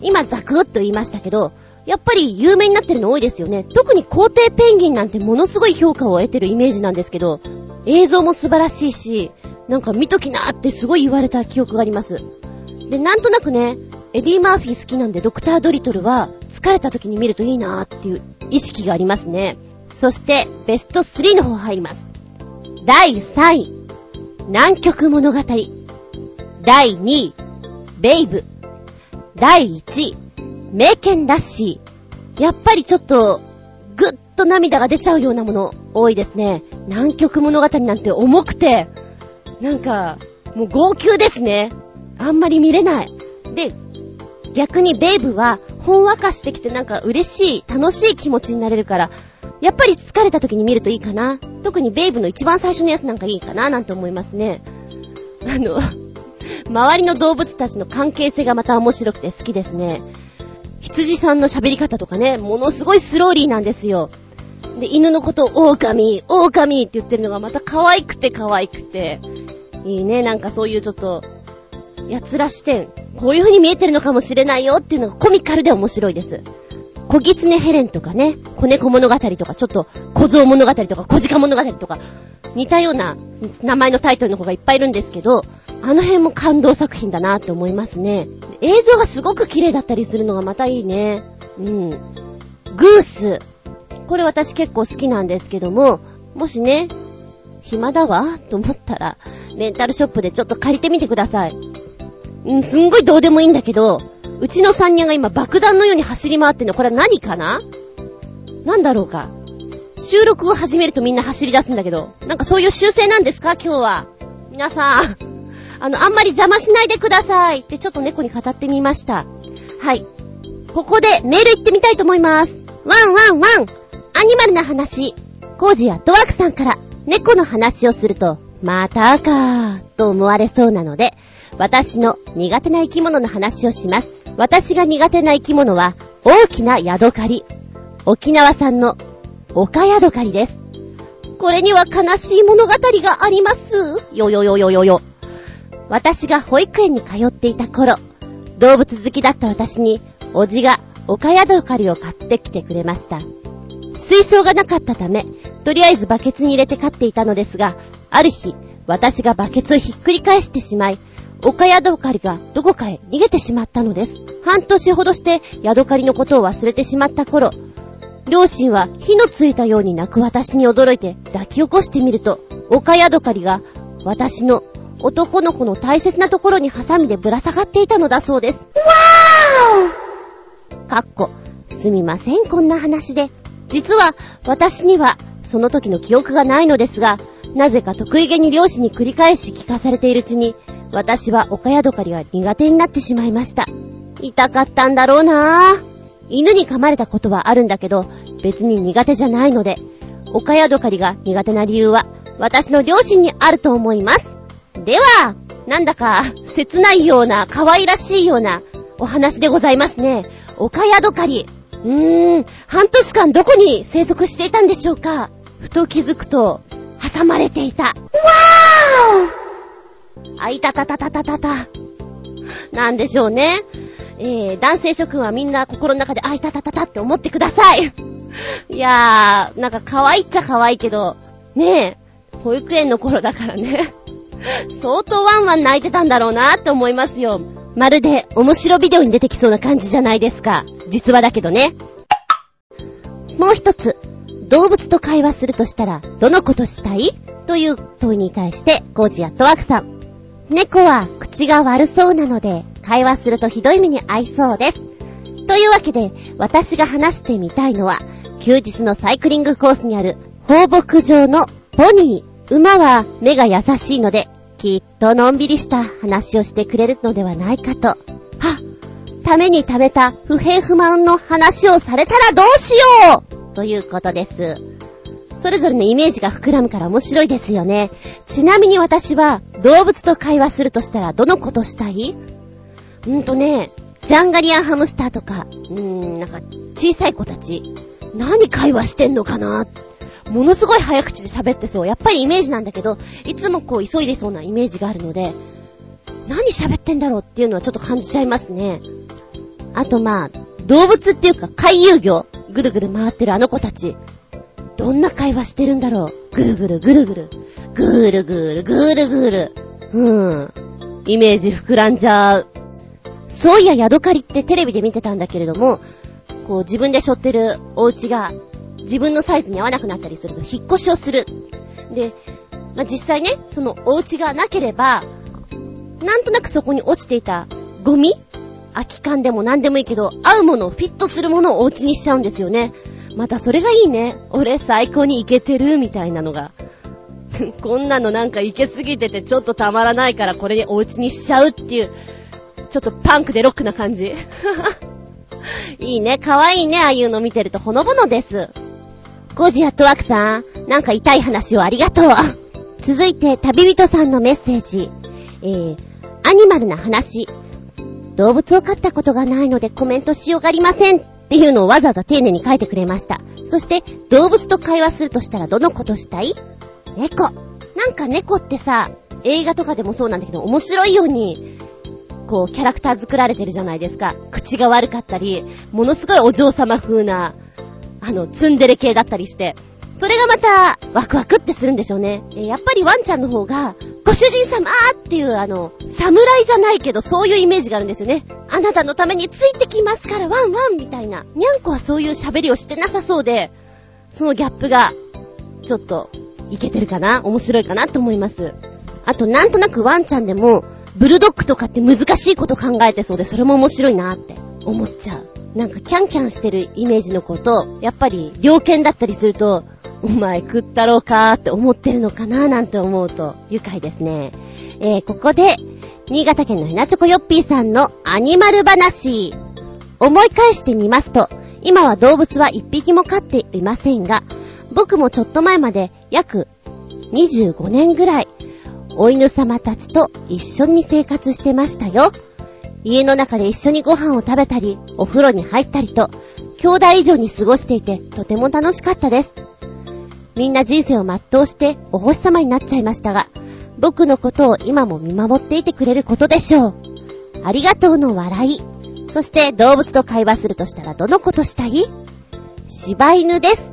今ザクッと言いましたけど、やっぱり有名になってるの多いですよね。特に皇帝ペンギンなんてものすごい評価を得てるイメージなんですけど、映像も素晴らしいし、なんか見ときなーってすごい言われた記憶があります。で、なんとなくね、エディ・マーフィー好きなんでドクター・ドリトルは疲れた時に見るといいなーっていう意識がありますね。そして、ベスト3の方入ります。第3位、南極物語。第2位、ベイブ。第1位、名犬ラッシー。やっぱりちょっと、ぐっと涙が出ちゃうようなもの多いですね。南極物語なんて重くて、なんか、もう号泣ですね。あんまり見れない。で、逆にベイブは、ほんわかしてきてなんか嬉しい、楽しい気持ちになれるから、やっぱり疲れた時に見るといいかな。特にベイブの一番最初のやつなんかいいかな、なんて思いますね。あの、周りの動物たちの関係性がまた面白くて好きですね。羊さんの喋り方とかね、ものすごいスローリーなんですよ。で、犬のことを狼、狼って言ってるのがまた可愛くて可愛くて、いいね、なんかそういうちょっと、奴ら視点、こういう風に見えてるのかもしれないよっていうのがコミカルで面白いです。小狐ヘレンとかね、子猫物語とか、ちょっと小僧物語とか、小鹿物語とか、似たような名前のタイトルの子がいっぱいいるんですけど、あの辺も感動作品だなって思いますね。映像がすごく綺麗だったりするのがまたいいね。うん。グース。これ私結構好きなんですけども、もしね、暇だわと思ったら、レンタルショップでちょっと借りてみてください。うん、すんごいどうでもいいんだけど、うちの三人が今爆弾のように走り回ってんの、これは何かな？なんだろうか？収録を始めるとみんな走り出すんだけど、なんかそういう習性なんですか？今日は。皆さん、あの、あんまり邪魔しないでくださいってちょっと猫に語ってみました。はい。ここでメール行ってみたいと思います。ワンワンワンアニマルな話。コージやドワークさんから猫の話をすると、またかーと思われそうなので、私の苦手な生き物の話をします。私が苦手な生き物は、大きなヤドカリ。沖縄産の、オカヤドカリです。これには悲しい物語があります。よよよよよよ。私が保育園に通っていた頃、動物好きだった私に、おじがオカヤドカリを買ってきてくれました。水槽がなかったため、とりあえずバケツに入れて飼っていたのですが、ある日、私がバケツをひっくり返してしまい、岡宿狩りがどこかへ逃げてしまったのです。半年ほどして宿狩りのことを忘れてしまった頃、両親は火のついたように泣く私に驚いて抱き起こしてみると、岡宿狩りが私の男の子の大切なところにハサミでぶら下がっていたのだそうです。わーかっこ、すみません、こんな話で。実は、私には、その時の記憶がないのですが、なぜか得意げに両親に繰り返し聞かされているうちに、私は岡宿狩りが苦手になってしまいました。痛かったんだろうなぁ。犬に噛まれたことはあるんだけど、別に苦手じゃないので、岡宿狩りが苦手な理由は、私の両親にあると思います。では、なんだか、切ないような、可愛らしいような、お話でございますね。岡宿狩り。うーん、半年間どこに生息していたんでしょうかふと気づくと、挟まれていた。わーあいたたたたたたた。なんでしょうね。えー、男性諸君はみんな心の中であいたたたたって思ってください。いやー、なんか可愛いっちゃ可愛いけど、ねえ、保育園の頃だからね。相当ワンワン泣いてたんだろうなって思いますよ。まるで面白ビデオに出てきそうな感じじゃないですか。実話だけどね。もう一つ、動物と会話するとしたら、どのことしたい？という問いに対して、コージアットワークさん。猫は口が悪そうなので、会話するとひどい目に遭いそうです。というわけで、私が話してみたいのは、休日のサイクリングコースにある放牧場のポニー。馬は目が優しいので、きっとのんびりした話をしてくれるのではないかと。はために貯めた不平不満の話をされたらどうしようということです。それぞれのイメージが膨らむから面白いですよね。ちなみに私は動物と会話するとしたらどのことしたい？うんとね、ジャンガリアンハムスターとか、うーん、なんか小さい子たち、何会話してんのかな？ものすごい早口で喋ってそう。やっぱりイメージなんだけど、いつもこう急いでそうなイメージがあるので、何喋ってんだろうっていうのはちょっと感じちゃいますね。あとまあ、動物っていうか回遊魚、ぐるぐる回ってるあの子たち。どんな会話してるんだろう。ぐるぐるぐるぐる。ぐるぐるぐるぐる。うん。イメージ膨らんじゃう。そういや、ヤドカリってテレビで見てたんだけれども、こう自分で背負ってるお家が自分のサイズに合わなくなったりすると引っ越しをする。で、まあ、実際ね、そのお家がなければ、なんとなくそこに落ちていたゴミ空き缶でも何でもいいけど、合うものを、フィットするものをお家にしちゃうんですよね。またそれがいいね。俺最高にイケてる、みたいなのが。こんなのなんかイケすぎててちょっとたまらないからこれにお家にしちゃうっていう、ちょっとパンクでロックな感じ。いいね、かわいいね、ああいうの見てるとほのぼのです。ゴジアットワークさん、なんか痛い話をありがとう。続いて、旅人さんのメッセージ。えー、アニマルな話。動物を飼ったことがないのでコメントしようがありませんっていうのをわざわざ丁寧に書いてくれました。そして、動物と会話するとしたらどのことしたい？猫。なんか猫ってさ、映画とかでもそうなんだけど、面白いように、こう、キャラクター作られてるじゃないですか。口が悪かったり、ものすごいお嬢様風な、あの、ツンデレ系だったりして。それがまた、ワクワクってするんでしょうね。やっぱりワンちゃんの方が、ご主人様っていうあの、侍じゃないけどそういうイメージがあるんですよね。あなたのためについてきますからワンワンみたいな。にゃんこはそういう喋りをしてなさそうで、そのギャップが、ちょっと、いけてるかな？面白いかなと思います。あと、なんとなくワンちゃんでも、ブルドッグとかって難しいこと考えてそうで、それも面白いなって思っちゃう。なんかキャンキャンしてるイメージの子と、やっぱり猟犬だったりすると、お前食ったろうかーって思ってるのかなーなんて思うと愉快ですね。えー、ここで、新潟県のヘナチョコヨッピーさんのアニマル話。思い返してみますと、今は動物は一匹も飼っていませんが、僕もちょっと前まで約25年ぐらい、お犬様たちと一緒に生活してましたよ。家の中で一緒にご飯を食べたり、お風呂に入ったりと、兄弟以上に過ごしていて、とても楽しかったです。みんな人生を全うしてお星様になっちゃいましたが、僕のことを今も見守っていてくれることでしょう。ありがとうの笑い。そして動物と会話するとしたらどのことしたい？柴犬です。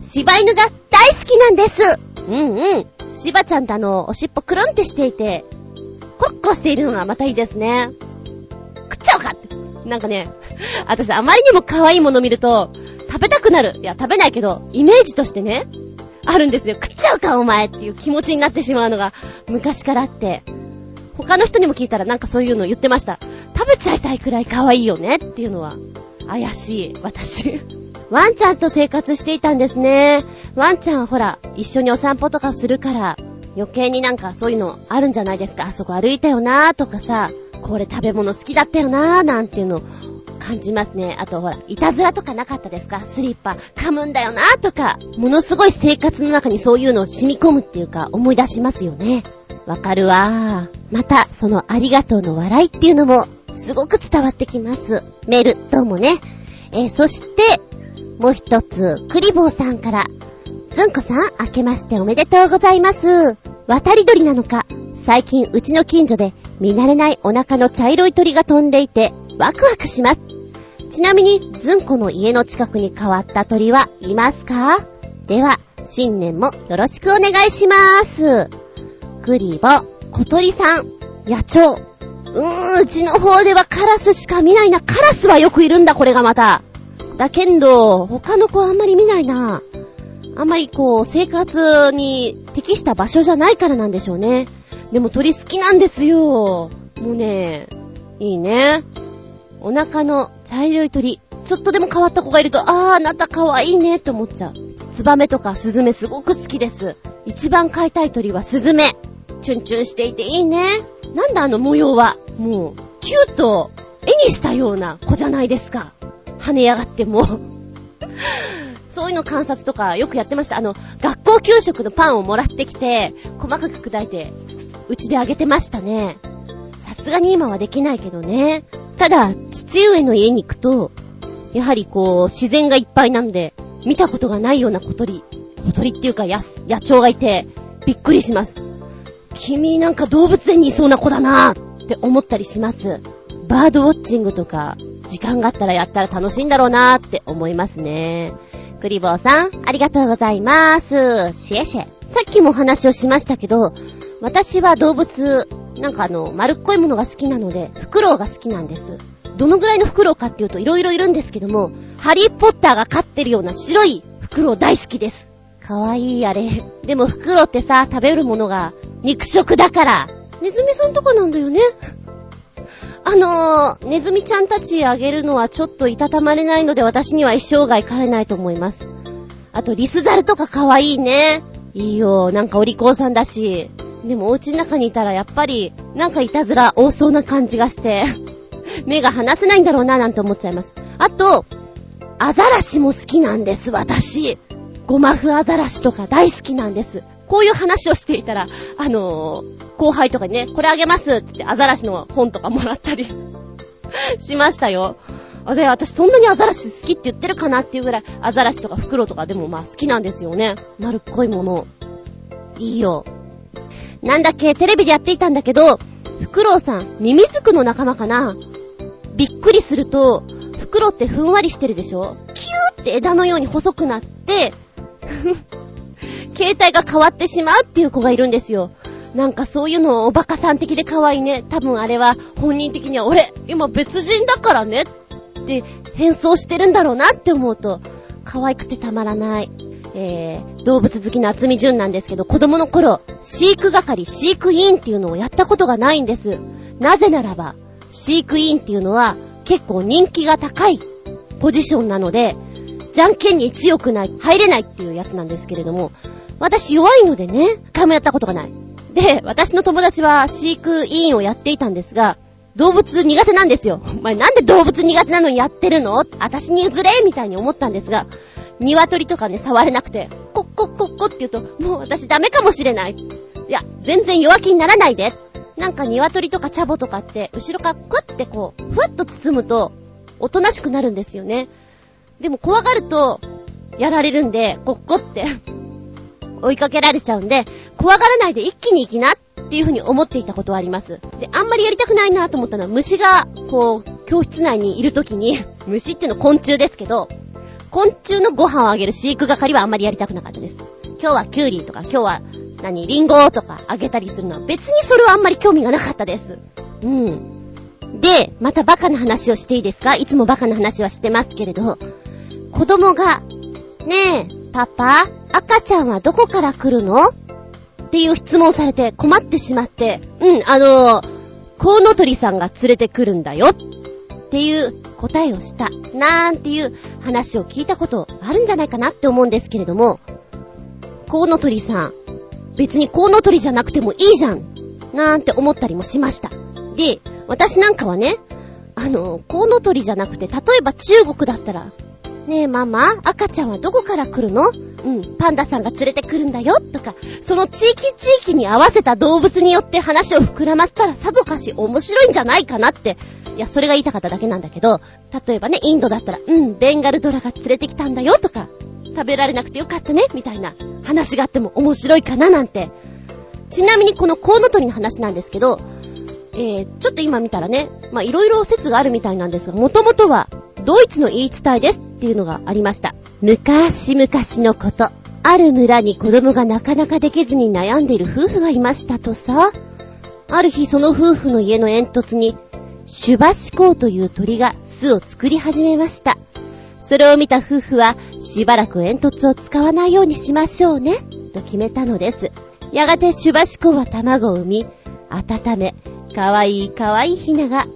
柴犬が大好きなんです。うんうん。柴ちゃんとあの、おしっぽくるんってしていて、コッコしているのがまたいいですね。食っちゃおうかって。なんかね、私あまりにも可愛いもの見ると、食べたくなる。いや、食べないけど、イメージとしてね、あるんですよ。食っちゃうか、お前っていう気持ちになってしまうのが昔からあって、他の人にも聞いたらなんかそういうの言ってました。食べちゃいたいくらい可愛いよねっていうのは、怪しい、私。ワンちゃんと生活していたんですね。ワンちゃんはほら、一緒にお散歩とかするから、余計になんかそういうのあるんじゃないですか。あそこ歩いたよなーとかさ、これ食べ物好きだったよなーなんていうのを感じますね。あとほら、いたずらとかなかったですか？スリッパ噛むんだよなとか、ものすごい生活の中にそういうのを染み込むっていうか思い出しますよね。わかるわー。また、そのありがとうの笑いっていうのも、すごく伝わってきます。メール、どうもね。えー、そして、もう一つ、クリボーさんから、ずんこさん、明けましておめでとうございます。渡り鳥なのか、最近うちの近所で見慣れないお腹の茶色い鳥が飛んでいて、ワクワクします。ちなみに、ずんこの家の近くに変わった鳥はいますか？では、新年もよろしくお願いしまーす。クリボ、小鳥さん、野鳥。うーん、うちの方ではカラスしか見ないな。カラスはよくいるんだ、これがまた。だけど、他の子はあんまり見ないな。あんまりこう、生活に適した場所じゃないからなんでしょうね。でも鳥好きなんですよ。もうね、いいね。お腹の茶色い鳥、ちょっとでも変わった子がいると、あー、あなた可愛いねって思っちゃう。ツバメとかスズメすごく好きです。一番飼いたい鳥はスズメ。チュンチュンしていていいね。なんだあの模様は。もう、キュート、絵にしたような子じゃないですか。跳ね上がっても。そういうの観察とかよくやってました。あの、学校給食のパンをもらってきて、細かく砕いて、うちであげてましたね。さすがに今はできないけどね。ただ、父上の家に行くと、やはりこう、自然がいっぱいなんで、見たことがないような小鳥、小鳥っていうか野、野鳥がいて、びっくりします。君なんか動物園にいそうな子だなーって思ったりします。バードウォッチングとか、時間があったらやったら楽しいんだろうなーって思いますね。クリボーさん、ありがとうございます。シェシェ。さっきも話をしましたけど、私は動物なんかあの、丸っこいものが好きなので、フクロウが好きなんです。どのぐらいのフクロウかっていうと色々いるんですけども、ハリーポッターが飼ってるような白いフクロウ大好きです。かわいいあれ。でもフクロウってさ、食べるものが肉食だから。ネズミさんとかなんだよね。あのー、ネズミちゃんたちあげるのはちょっといたたまれないので私には一生涯飼えないと思います。あと、リスザルとかかわいいね。いいよ、なんかお利口さんだし。でもお家の中にいたらやっぱり、なんかいたずら多そうな感じがして、目が離せないんだろうななんて思っちゃいます。あと、アザラシも好きなんです、私。ゴマフアザラシとか大好きなんです。こういう話をしていたら、あのー、後輩とかにね、これあげますってってアザラシの本とかもらったり しましたよ。で、私そんなにアザラシ好きって言ってるかなっていうぐらい、アザラシとかフクロウとかでもまあ好きなんですよね。丸っこいもの。いいよ。なんだっけ、テレビでやっていたんだけど、フクロウさん、ミミズクの仲間かな？びっくりすると、フクロウってふんわりしてるでしょ？キューって枝のように細くなって、携帯が変わってしまうっていう子がいるんですよ。なんかそういうのおバカさん的で可愛いね。多分あれは本人的には俺、今別人だからねって変装してるんだろうなって思うと、可愛くてたまらない。えー、動物好きの厚み純なんですけど、子供の頃、飼育係、飼育員っていうのをやったことがないんです。なぜならば、飼育員っていうのは結構人気が高いポジションなので、じゃんけんに強くない、入れないっていうやつなんですけれども、私弱いのでね、一回もやったことがない。で、私の友達は飼育委員をやっていたんですが、動物苦手なんですよ。お前なんで動物苦手なのにやってるの？私に譲れみたいに思ったんですが、鶏とかね、触れなくて、コッコッコッコって言うと、もう私ダメかもしれない。いや、全然弱気にならないで。なんか鶏とかチャボとかって、後ろからクッてこう、ふわっと包むと、おとなしくなるんですよね。でも怖がると、やられるんで、コッコって追いかけられちゃうんで、怖がらないで一気に行きなっていう風に思っていたことはあります。で、あんまりやりたくないなと思ったのは虫が、こう、教室内にいる時に、虫っての昆虫ですけど、昆虫のご飯をあげる飼育係はあんまりやりたくなかったです。今日はキュウリとか、今日は何、リンゴとかあげたりするのは別にそれはあんまり興味がなかったです。うん。で、またバカな話をしていいですか？いつもバカな話はしてますけれど、子供が、ねえ、パパ、赤ちゃんはどこから来るの？っていう質問されて困ってしまって、うん、あのー、コウノトリさんが連れてくるんだよっていう答えをした、なんていう話を聞いたことあるんじゃないかなって思うんですけれども、コウノトリさん、別にコウノトリじゃなくてもいいじゃんなんて思ったりもしました。で、私なんかはね、あの、コウノトリじゃなくて、例えば中国だったら、ねえママ、赤ちゃんはどこから来るの？うん、パンダさんが連れてくるんだよ、とか、その地域地域に合わせた動物によって話を膨らませたらさぞかし面白いんじゃないかなって。いや、それが言いたかっただけなんだけど、例えばね、インドだったら、うん、ベンガルドラが連れてきたんだよ、とか、食べられなくてよかったね、みたいな話があっても面白いかな、なんて。ちなみにこのコウノトリの話なんですけど、えー、ちょっと今見たらね、まあ、いろいろ説があるみたいなんですが、もともとは、ドイツの言い伝えですっていうのがありました。昔々のこと。ある村に子供がなかなかできずに悩んでいる夫婦がいましたとさ。ある日その夫婦の家の煙突に、シュバシコウという鳥が巣を作り始めました。それを見た夫婦は、しばらく煙突を使わないようにしましょうね、と決めたのです。やがてシュバシコウは卵を産み、温め、かわいいかわいいヒナが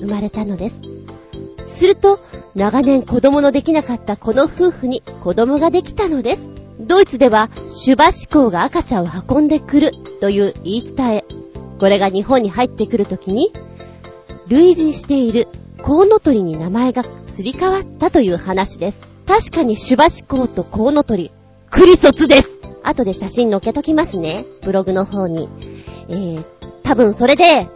生まれたのです。すると、長年子供のできなかったこの夫婦に子供ができたのです。ドイツでは、シュバシコウが赤ちゃんを運んでくるという言い伝え。これが日本に入ってくるときに、類似しているコウノトリに名前がすり替わったという話です。確かにシュバシコウとコウノトリ、クリソツです後で写真載っけときますね。ブログの方に。えー、多分それで、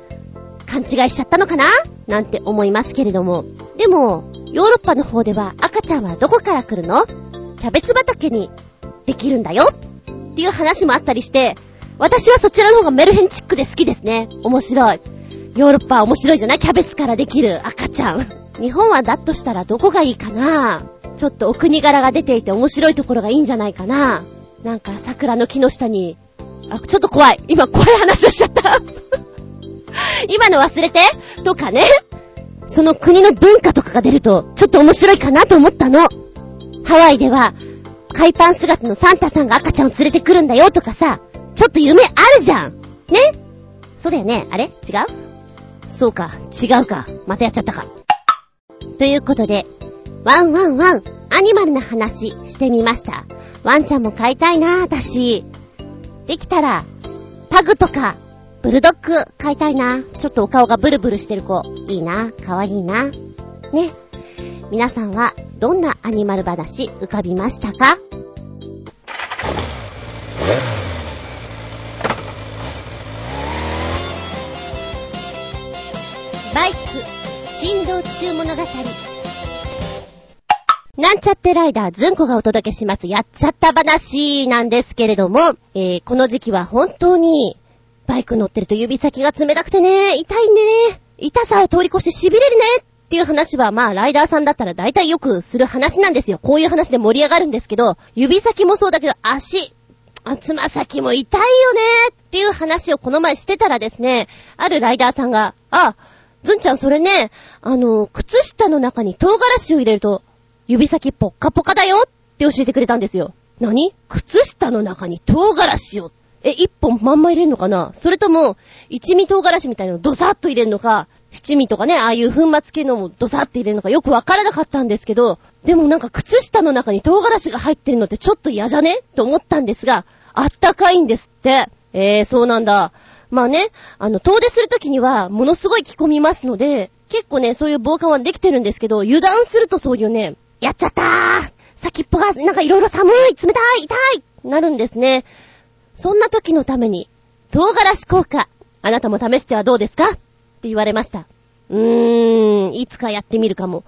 勘違いしちゃったのかな？なんて思いますけれども。でも、ヨーロッパの方では赤ちゃんはどこから来るの？キャベツ畑にできるんだよ？っていう話もあったりして、私はそちらの方がメルヘンチックで好きですね。面白い。ヨーロッパは面白いじゃない？キャベツからできる赤ちゃん。日本はだとしたらどこがいいかな？ちょっとお国柄が出ていて面白いところがいいんじゃないかな？なんか桜の木の下に、あ、ちょっと怖い。今怖い話をしちゃった 今の忘れて？とかね。その国の文化とかが出ると、ちょっと面白いかなと思ったの。ハワイでは、海パン姿のサンタさんが赤ちゃんを連れてくるんだよとかさ、ちょっと夢あるじゃん。ね？そうだよねあれ？違う？そうか、違うか。またやっちゃったか。ということで、ワンワンワン、アニマルな話してみました。ワンちゃんも飼いたいな私。できたら、パグとか、ブルドッグ飼いたいな。ちょっとお顔がブルブルしてる子、いいな。かわいいな。ね。皆さんは、どんなアニマル話浮かびましたか？バイク、振動中物語。なんちゃってライダーずんこがお届けします。やっちゃった話なんですけれども、えー、この時期は本当に、バイク乗ってると指先が冷たくてね、痛いんでね。痛さを通り越して痺れるねっていう話は、まあ、ライダーさんだったら大体よくする話なんですよ。こういう話で盛り上がるんですけど、指先もそうだけど、足、あ、つま先も痛いよねっていう話をこの前してたらですね、あるライダーさんが、あ、ずんちゃんそれね、あの、靴下の中に唐辛子を入れると指先ポッカポカだよって教えてくれたんですよ。何？靴下の中に唐辛子を。え、一本まんま入れるのかな？それとも、一味唐辛子みたいなのをドサッと入れるのか、七味とかね、ああいう粉末系のもドサッて入れるのか？よくわからなかったんですけど、でもなんか靴下の中に唐辛子が入ってるのってちょっと嫌じゃね？と思ったんですが、あったかいんですって。えー、そうなんだ。まあね、あの、遠出するときには、ものすごい着込みますので、結構ね、そういう防寒はできてるんですけど、油断するとそういうね、やっちゃったー先っぽがなんかいろいろ寒い冷たい痛いなるんですね。そんな時のために、唐辛子効果、あなたも試してはどうですか？って言われました。うーん、いつかやってみるかも。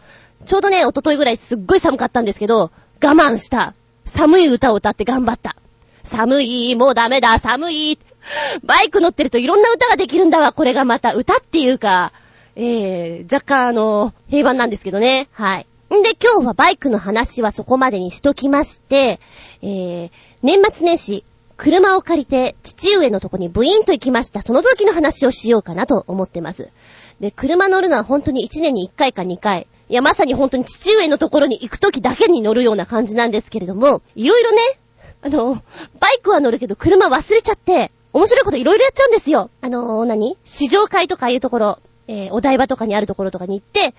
ちょうどね、おとといぐらいすっごい寒かったんですけど、我慢した。寒い歌を歌って頑張った。寒い、もうダメだ、寒い。バイク乗ってるといろんな歌ができるんだわ、これがまた。歌っていうか、えー、若干あの、平板なんですけどね。はい。んで、今日はバイクの話はそこまでにしときまして、えー、年末年始、車を借りて父上のとこにブイーンと行きました。その時の話をしようかなと思ってます。で、車乗るのは本当に1年に1回か2回。いや、まさに本当に父上のところに行く時だけに乗るような感じなんですけれども、いろいろね、あの、バイクは乗るけど車忘れちゃって、面白いこといろいろやっちゃうんですよ。あの何？試乗会とかいうところ、えー、お台場とかにあるところとかに行って、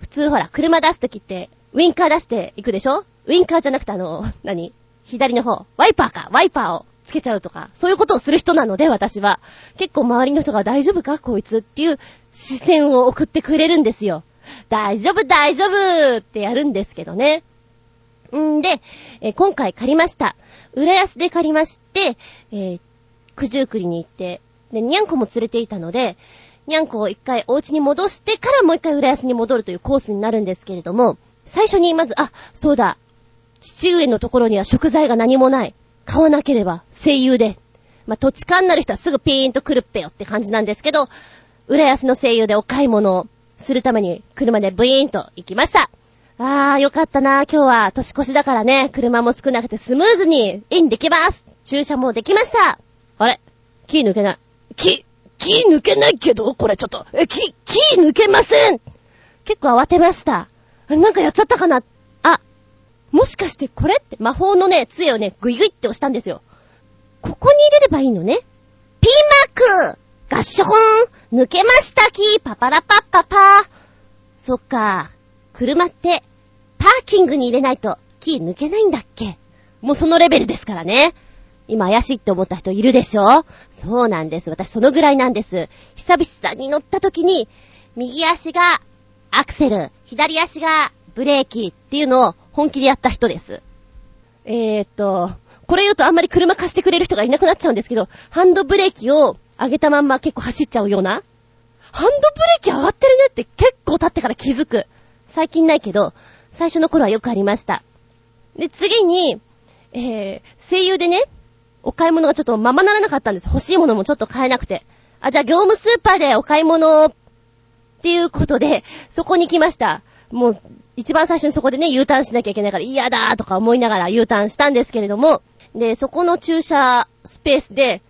普通ほら、車出すときって、ウィンカー出していくでしょ？ウィンカーじゃなくてあの、何？左の方、ワイパーか、ワイパーをつけちゃうとか、そういうことをする人なので、私は。結構周りの人が大丈夫か？こいつっていう視線を送ってくれるんですよ。大丈夫、大丈夫ってやるんですけどね。んで、え今回借りました。浦安で借りまして、えー、九十九里に行って、で、にゃんこも連れていたので、にゃんこを一回お家に戻してからもう一回浦安に戻るというコースになるんですけれども、最初にまず、あ、そうだ、父上のところには食材が何もない。買わなければ、声優で。まあ、土地勘なる人はすぐピーンと来るっぺよって感じなんですけど、浦安の声優でお買い物をするために車でブイーンと行きました。あー、よかったな。今日は年越しだからね、車も少なくてスムーズにインできます。駐車もできました。あれ？キー抜けない。キキー抜けないけどこれちょっと、え、キー、キー抜けません結構慌てました。なんかやっちゃったかなあ、もしかしてこれって魔法のね、杖をね、グイグイって押したんですよ。ここに入れればいいのね。ピーマークガッショホーン抜けましたキーパパラパッパパーそっか。車って、パーキングに入れないと、キー抜けないんだっけもうそのレベルですからね。今怪しいって思った人いるでしょ？そうなんです。私そのぐらいなんです。久々に乗った時に、右足がアクセル、左足がブレーキっていうのを本気でやった人です。えー、っと、これ言うとあんまり車貸してくれる人がいなくなっちゃうんですけど、ハンドブレーキを上げたまんま結構走っちゃうような。ハンドブレーキ上がってるねって結構経ってから気づく。最近ないけど、最初の頃はよくありました。で、次に、えー、声優でね、お買い物がちょっとままならなかったんです。欲しいものもちょっと買えなくて。あ、じゃあ業務スーパーでお買い物っていうことで、そこに来ました。もう、一番最初にそこでね、U ターンしなきゃいけないから嫌だーとか思いながら U ターンしたんですけれども、で、そこの駐車スペースで、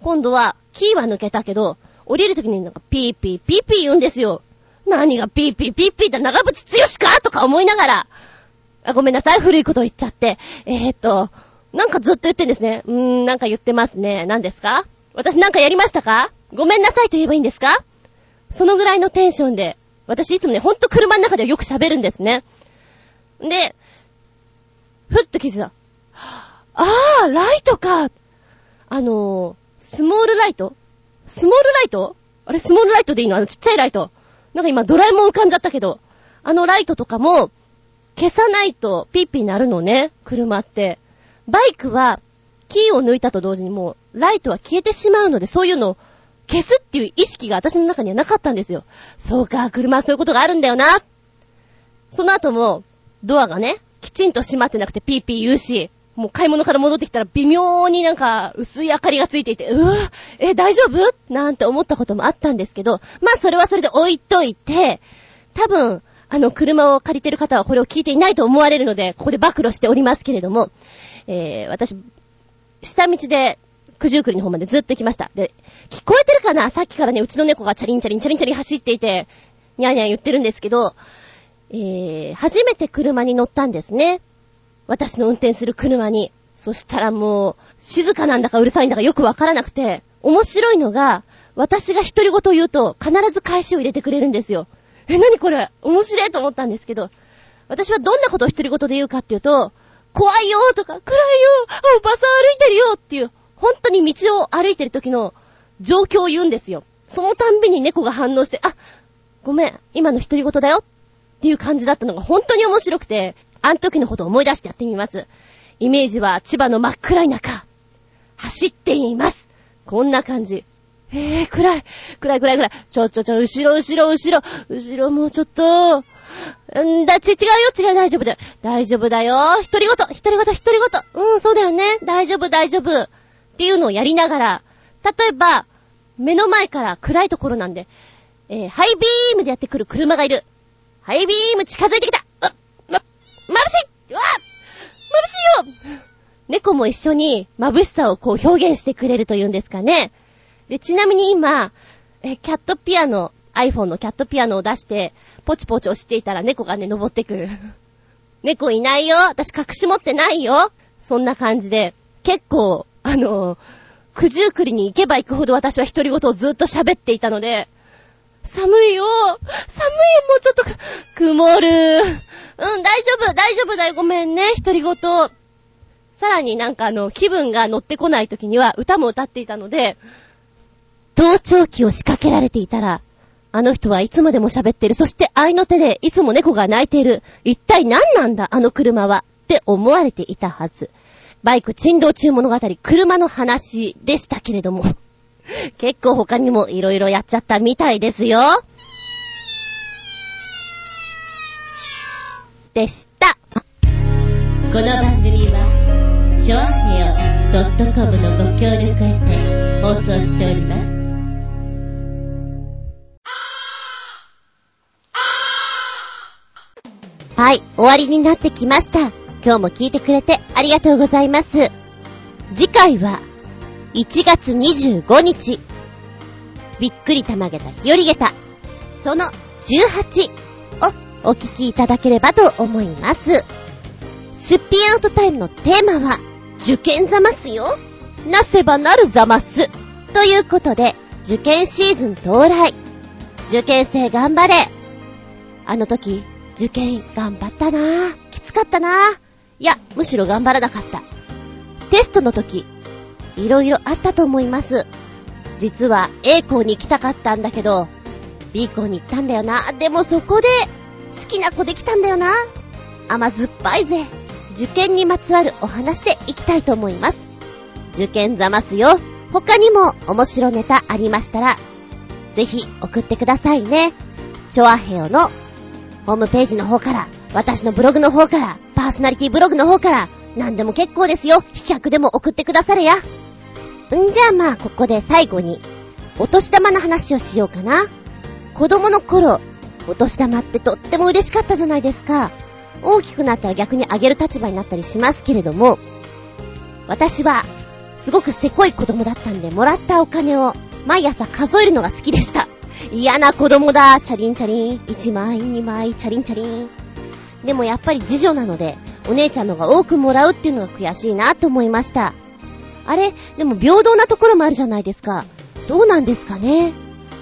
今度は、キーは抜けたけど、降りるときになんかピーピーピーピー言うんですよ。何がピーピーピーピーだ長渕剛かとか思いながら、あ、ごめんなさい、古いこと言っちゃって。えー、っと、なんかずっと言ってんですね。うーん、なんか言ってますね。何ですか？私なんかやりましたか？ごめんなさいと言えばいいんですか？そのぐらいのテンションで、私いつもね、ほんと車の中ではよく喋るんですね。で、ふっと気づいた。あー、ライトかあのー、スモールライト？スモールライト？あれ、スモールライトでいいの？あのちっちゃいライト。なんか今ドラえもん浮かんじゃったけど、あのライトとかも、消さないとピッピになるのね、車って。バイクは、キーを抜いたと同時にもう、ライトは消えてしまうので、そういうのを消すっていう意識が私の中にはなかったんですよ。そうか、車はそういうことがあるんだよな。その後も、ドアがね、きちんと閉まってなくてピーピー言うし、もう買い物から戻ってきたら微妙になんか薄い明かりがついていて、うわ、え、大丈夫？なんて思ったこともあったんですけど、まあそれはそれで置いといて、多分、あの、車を借りてる方はこれを聞いていないと思われるので、ここで暴露しておりますけれども、えー、私、下道で、九十九里の方までずっと行きました。で、聞こえてるかな？さっきからね、うちの猫がチャリンチャリンチャリンチャリン走っていて、ニャーニャー言ってるんですけど、えー、初めて車に乗ったんですね。私の運転する車に。そしたらもう、静かなんだかうるさいんだかよくわからなくて、面白いのが、私が独り言を言うと、必ず返しを入れてくれるんですよ。え、なにこれ？面白いと思ったんですけど、私はどんなことを独り言で言うかっていうと、怖いよとか、暗いよおばさん歩いてるよっていう、本当に道を歩いてる時の状況を言うんですよ。そのたんびに猫が反応して、あ、ごめん、今の独り言だよっていう感じだったのが本当に面白くて、あの時のことを思い出してやってみます。イメージは千葉の真っ暗い中、走っています。こんな感じ。えー、暗い。暗い暗い暗い。ちょちょちょ、後ろ後ろ後ろ。後ろもうちょっと。うんだ、ち、違うよ、違う、大丈夫だよ。大丈夫だよ。一人ごと、一人ごと、一人ごと。うん、そうだよね。大丈夫、大丈夫。っていうのをやりながら、例えば、目の前から暗いところなんで、えー、ハイビームでやってくる車がいる。ハイビーム近づいてきたうま眩しいうわ眩しいよ猫も一緒に眩しさをこう表現してくれるというんですかね。で、ちなみに今、え、キャットピアノ、iPhone のキャットピアノを出して、ポチポチ押していたら猫がね、登ってくる。猫いないよ。私隠し持ってないよ。そんな感じで、結構、あの、九十九里に行けば行くほど私は独り言をずっと喋っていたので、寒いよ。寒いよ。もうちょっと、曇る。うん、大丈夫、大丈夫だよ、ごめんね、独り言。さらになんかあの、気分が乗ってこない時には歌も歌っていたので、盗聴器を仕掛けられていたら、あの人はいつまでも喋ってる。そして愛の手でいつも猫が泣いている。一体何なんだ、あの車は。って思われていたはず。バイク珍道中物語、車の話でしたけれども。結構他にも色々やっちゃったみたいですよ。でした。この番組は、ちょあへよ .com のご協力へて放送しております。はい、終わりになってきました。今日も聞いてくれてありがとうございます。次回は、1月25日、びっくりたまげた日和げた、その18をお聞きいただければと思います。すっぴんアウトタイムのテーマは、受験ざますよ。なせばなるざます。ということで、受験シーズン到来。受験生頑張れ。あの時、受験頑張ったなぁ。きつかったなぁ。いや、むしろ頑張らなかった。テストの時、いろいろあったと思います。実は A 校に行きたかったんだけど、B 校に行ったんだよな。でもそこで、好きな子できたんだよな。甘酸っぱいぜ。受験にまつわるお話でいきたいと思います。受験ざますよ。他にも面白ネタありましたら、ぜひ送ってくださいね。チョアヘオのホームページの方から、私のブログの方から、パーソナリティブログの方から、何でも結構ですよ。飛脚でも送ってくだされや。んじゃあまあ、ここで最後に、お年玉の話をしようかな。子供の頃、お年玉ってとっても嬉しかったじゃないですか。大きくなったら逆にあげる立場になったりしますけれども、私は、すごくせこい子供だったんで、もらったお金を毎朝数えるのが好きでした。嫌な子供だ。チャリンチャリン。1枚、2枚、チャリンチャリン。でもやっぱり次女なので、お姉ちゃんのが多くもらうっていうのが悔しいなと思いました。あれ？でも平等なところもあるじゃないですか。どうなんですかね？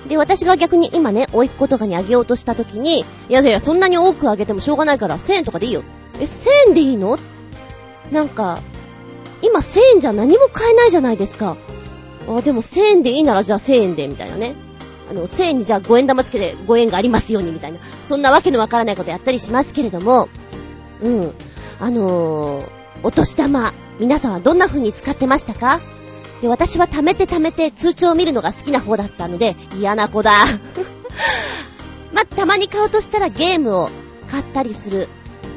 で、私が逆に今ね、甥っ子とかにあげようとした時に、いやいや、そんなに多くあげてもしょうがないから1000円とかでいいよ。え、1000円でいいの？なんか、今1000円じゃ何も買えないじゃないですか。あ、でも1000円でいいならじゃあ1000円で、みたいなね。あの、1000円にじゃあ5円玉つけて5円がありますように、みたいな。そんなわけのわからないことやったりしますけれども、うん。あのー、お年玉、皆さんはどんな風に使ってましたか？で、私は貯めて貯めて通帳を見るのが好きな方だったので、嫌な子だ。またまに買うとしたらゲームを買ったりする。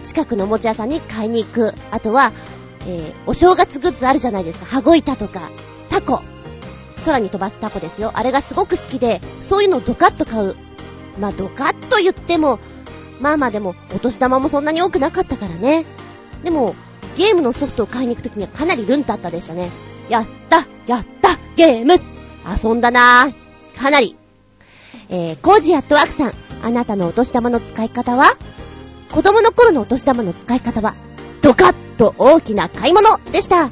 近くのおもちゃ屋さんに買いに行く。あとは、えー、お正月グッズあるじゃないですか。羽子板とか、タコ。空に飛ばすタコですよ。あれがすごく好きで、そういうのをドカッと買う。まあ、ドカッと言っても、まあまあでも、お年玉もそんなに多くなかったからね。でも、ゲームのソフトを買いに行くときにはかなりルンとあったでしたね。やったやったゲーム遊んだなぁ。かなり。えー、コージアットワークさん、あなたのお年玉の使い方は？子供の頃のお年玉の使い方は、ドカッと大きな買い物でした。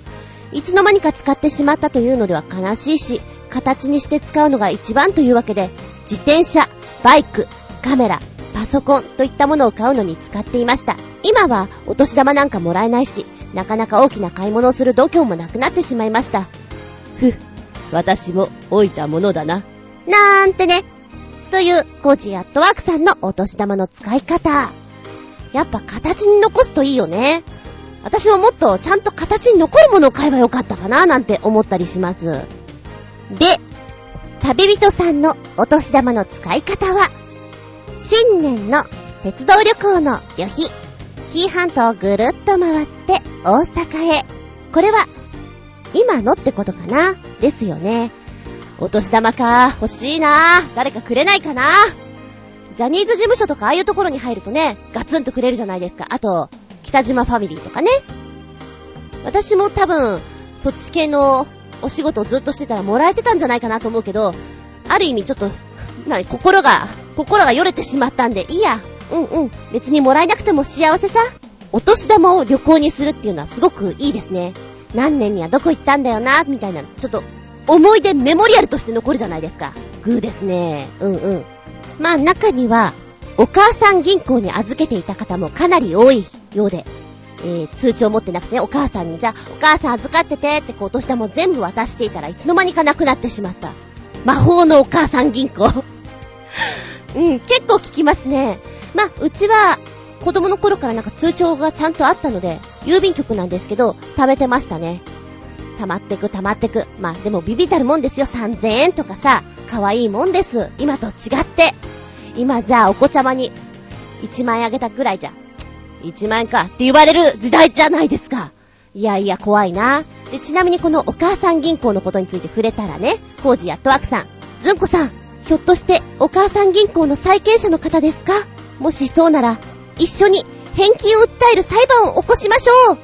いつの間にか使ってしまったというのでは悲しいし、形にして使うのが一番というわけで、自転車、バイク、カメラ、パソコンといったものを買うのに使っていました。今はお年玉なんかもらえないし、なかなか大きな買い物をする度胸もなくなってしまいました。ふっ、私も老いたものだな。なーんてね。という、コーチアットワークさんのお年玉の使い方。やっぱ形に残すといいよね。私ももっとちゃんと形に残るものを買えばよかったかななんて思ったりします。で、旅人さんのお年玉の使い方は、新年の鉄道旅行の旅費、紀伊半島をぐるっと回って大阪へ。これは、今のってことかな？ですよね。お年玉か、欲しいな誰かくれないかな？ジャニーズ事務所とかああいうところに入るとね、ガツンとくれるじゃないですか。あと、北島ファミリーとかね。私も多分、そっち系のお仕事をずっとしてたらもらえてたんじゃないかなと思うけど、ある意味ちょっと、な、心が、心がよれてしまったんで、いいや。うんうん。別にもらえなくても幸せさ。お年玉を旅行にするっていうのはすごくいいですね。何年にはどこ行ったんだよな、みたいな、ちょっと、思い出メモリアルとして残るじゃないですか。グーですね。うんうん。まあ中には、お母さん銀行に預けていた方もかなり多いようで、えー、通帳持ってなくて、お母さんに、じゃあ、お母さん預かっててってこう、お年玉を全部渡していたらいつの間にかなくなってしまった。魔法のお母さん銀行 うん、結構聞きますね。まあ、うちは、子供の頃からなんか通帳がちゃんとあったので、郵便局なんですけど、貯めてましたね。溜まってく溜まってく。まあ、でもビビたるもんですよ。3000円とかさ、可愛いもんです。今と違って。今じゃあお子ちゃまに1万円あげたぐらいじゃ、1万円かって言われる時代じゃないですか。いやいや怖いな。で、ちなみにこのお母さん銀行のことについて触れたらね、コージやットワークさん、ずんこさん、ひょっとしてお母さん銀行の債権者の方ですか？もしそうなら、一緒に返金を訴える裁判を起こしましょう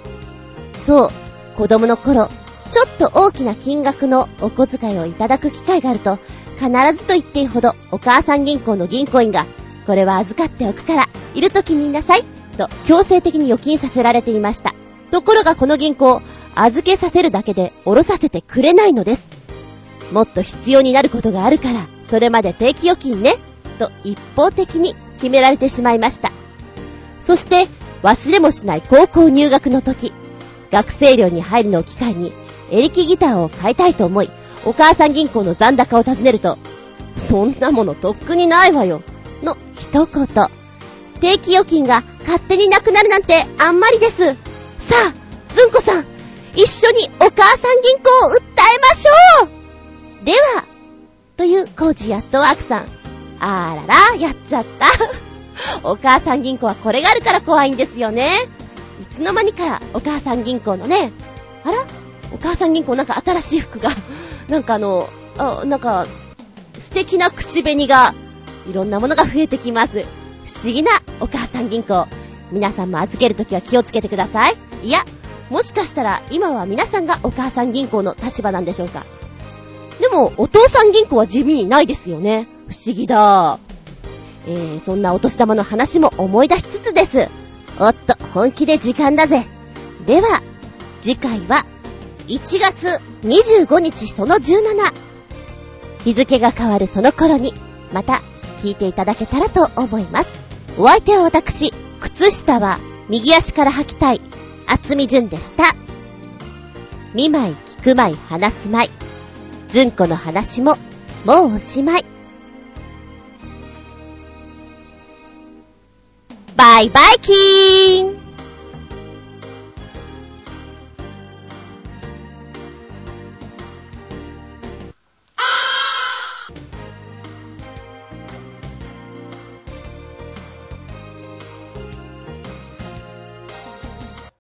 そう、子供の頃、ちょっと大きな金額のお小遣いをいただく機会があると、必ずと言っていいほどお母さん銀行の銀行員が、これは預かっておくから、いる時にいなさい、と強制的に預金させられていました。ところがこの銀行、預けさせるだけで下ろさせてくれないのです。もっと必要になることがあるから、それまで定期預金ね、と一方的に決められてしまいました。そして、忘れもしない高校入学の時、学生寮に入るのを機会に、エレキギターを買いたいと思い、お母さん銀行の残高を尋ねると、そんなものとっくにないわよ。の一言。定期預金が勝手になくなるなんてあんまりです。さあ、ずんこさん、一緒にお母さん銀行を訴えましょうでは、というコージやっとワークさん。あらら、やっちゃった。お母さん銀行はこれがあるから怖いんですよね。いつの間にかお母さん銀行のね、あら？お母さん銀行なんか新しい服がなんかあの、あ、なんか、素敵な口紅が、いろんなものが増えてきます。不思議なお母さん銀行。皆さんも預けるときは気をつけてください。いや、もしかしたら今は皆さんがお母さん銀行の立場なんでしょうか。でも、お父さん銀行は地味にないですよね。不思議だ。えー、そんなお年玉の話も思い出しつつです。おっと、本気で時間だぜ。では、次回は、1月25日その17。日付が変わるその頃に、また、聞いていただけたらと思います。お相手は私、靴下は、右足から履きたい、厚み順でした。見舞い、聞く舞い、話す舞い。ずんこの話も、もうおしまい。バイバイキーン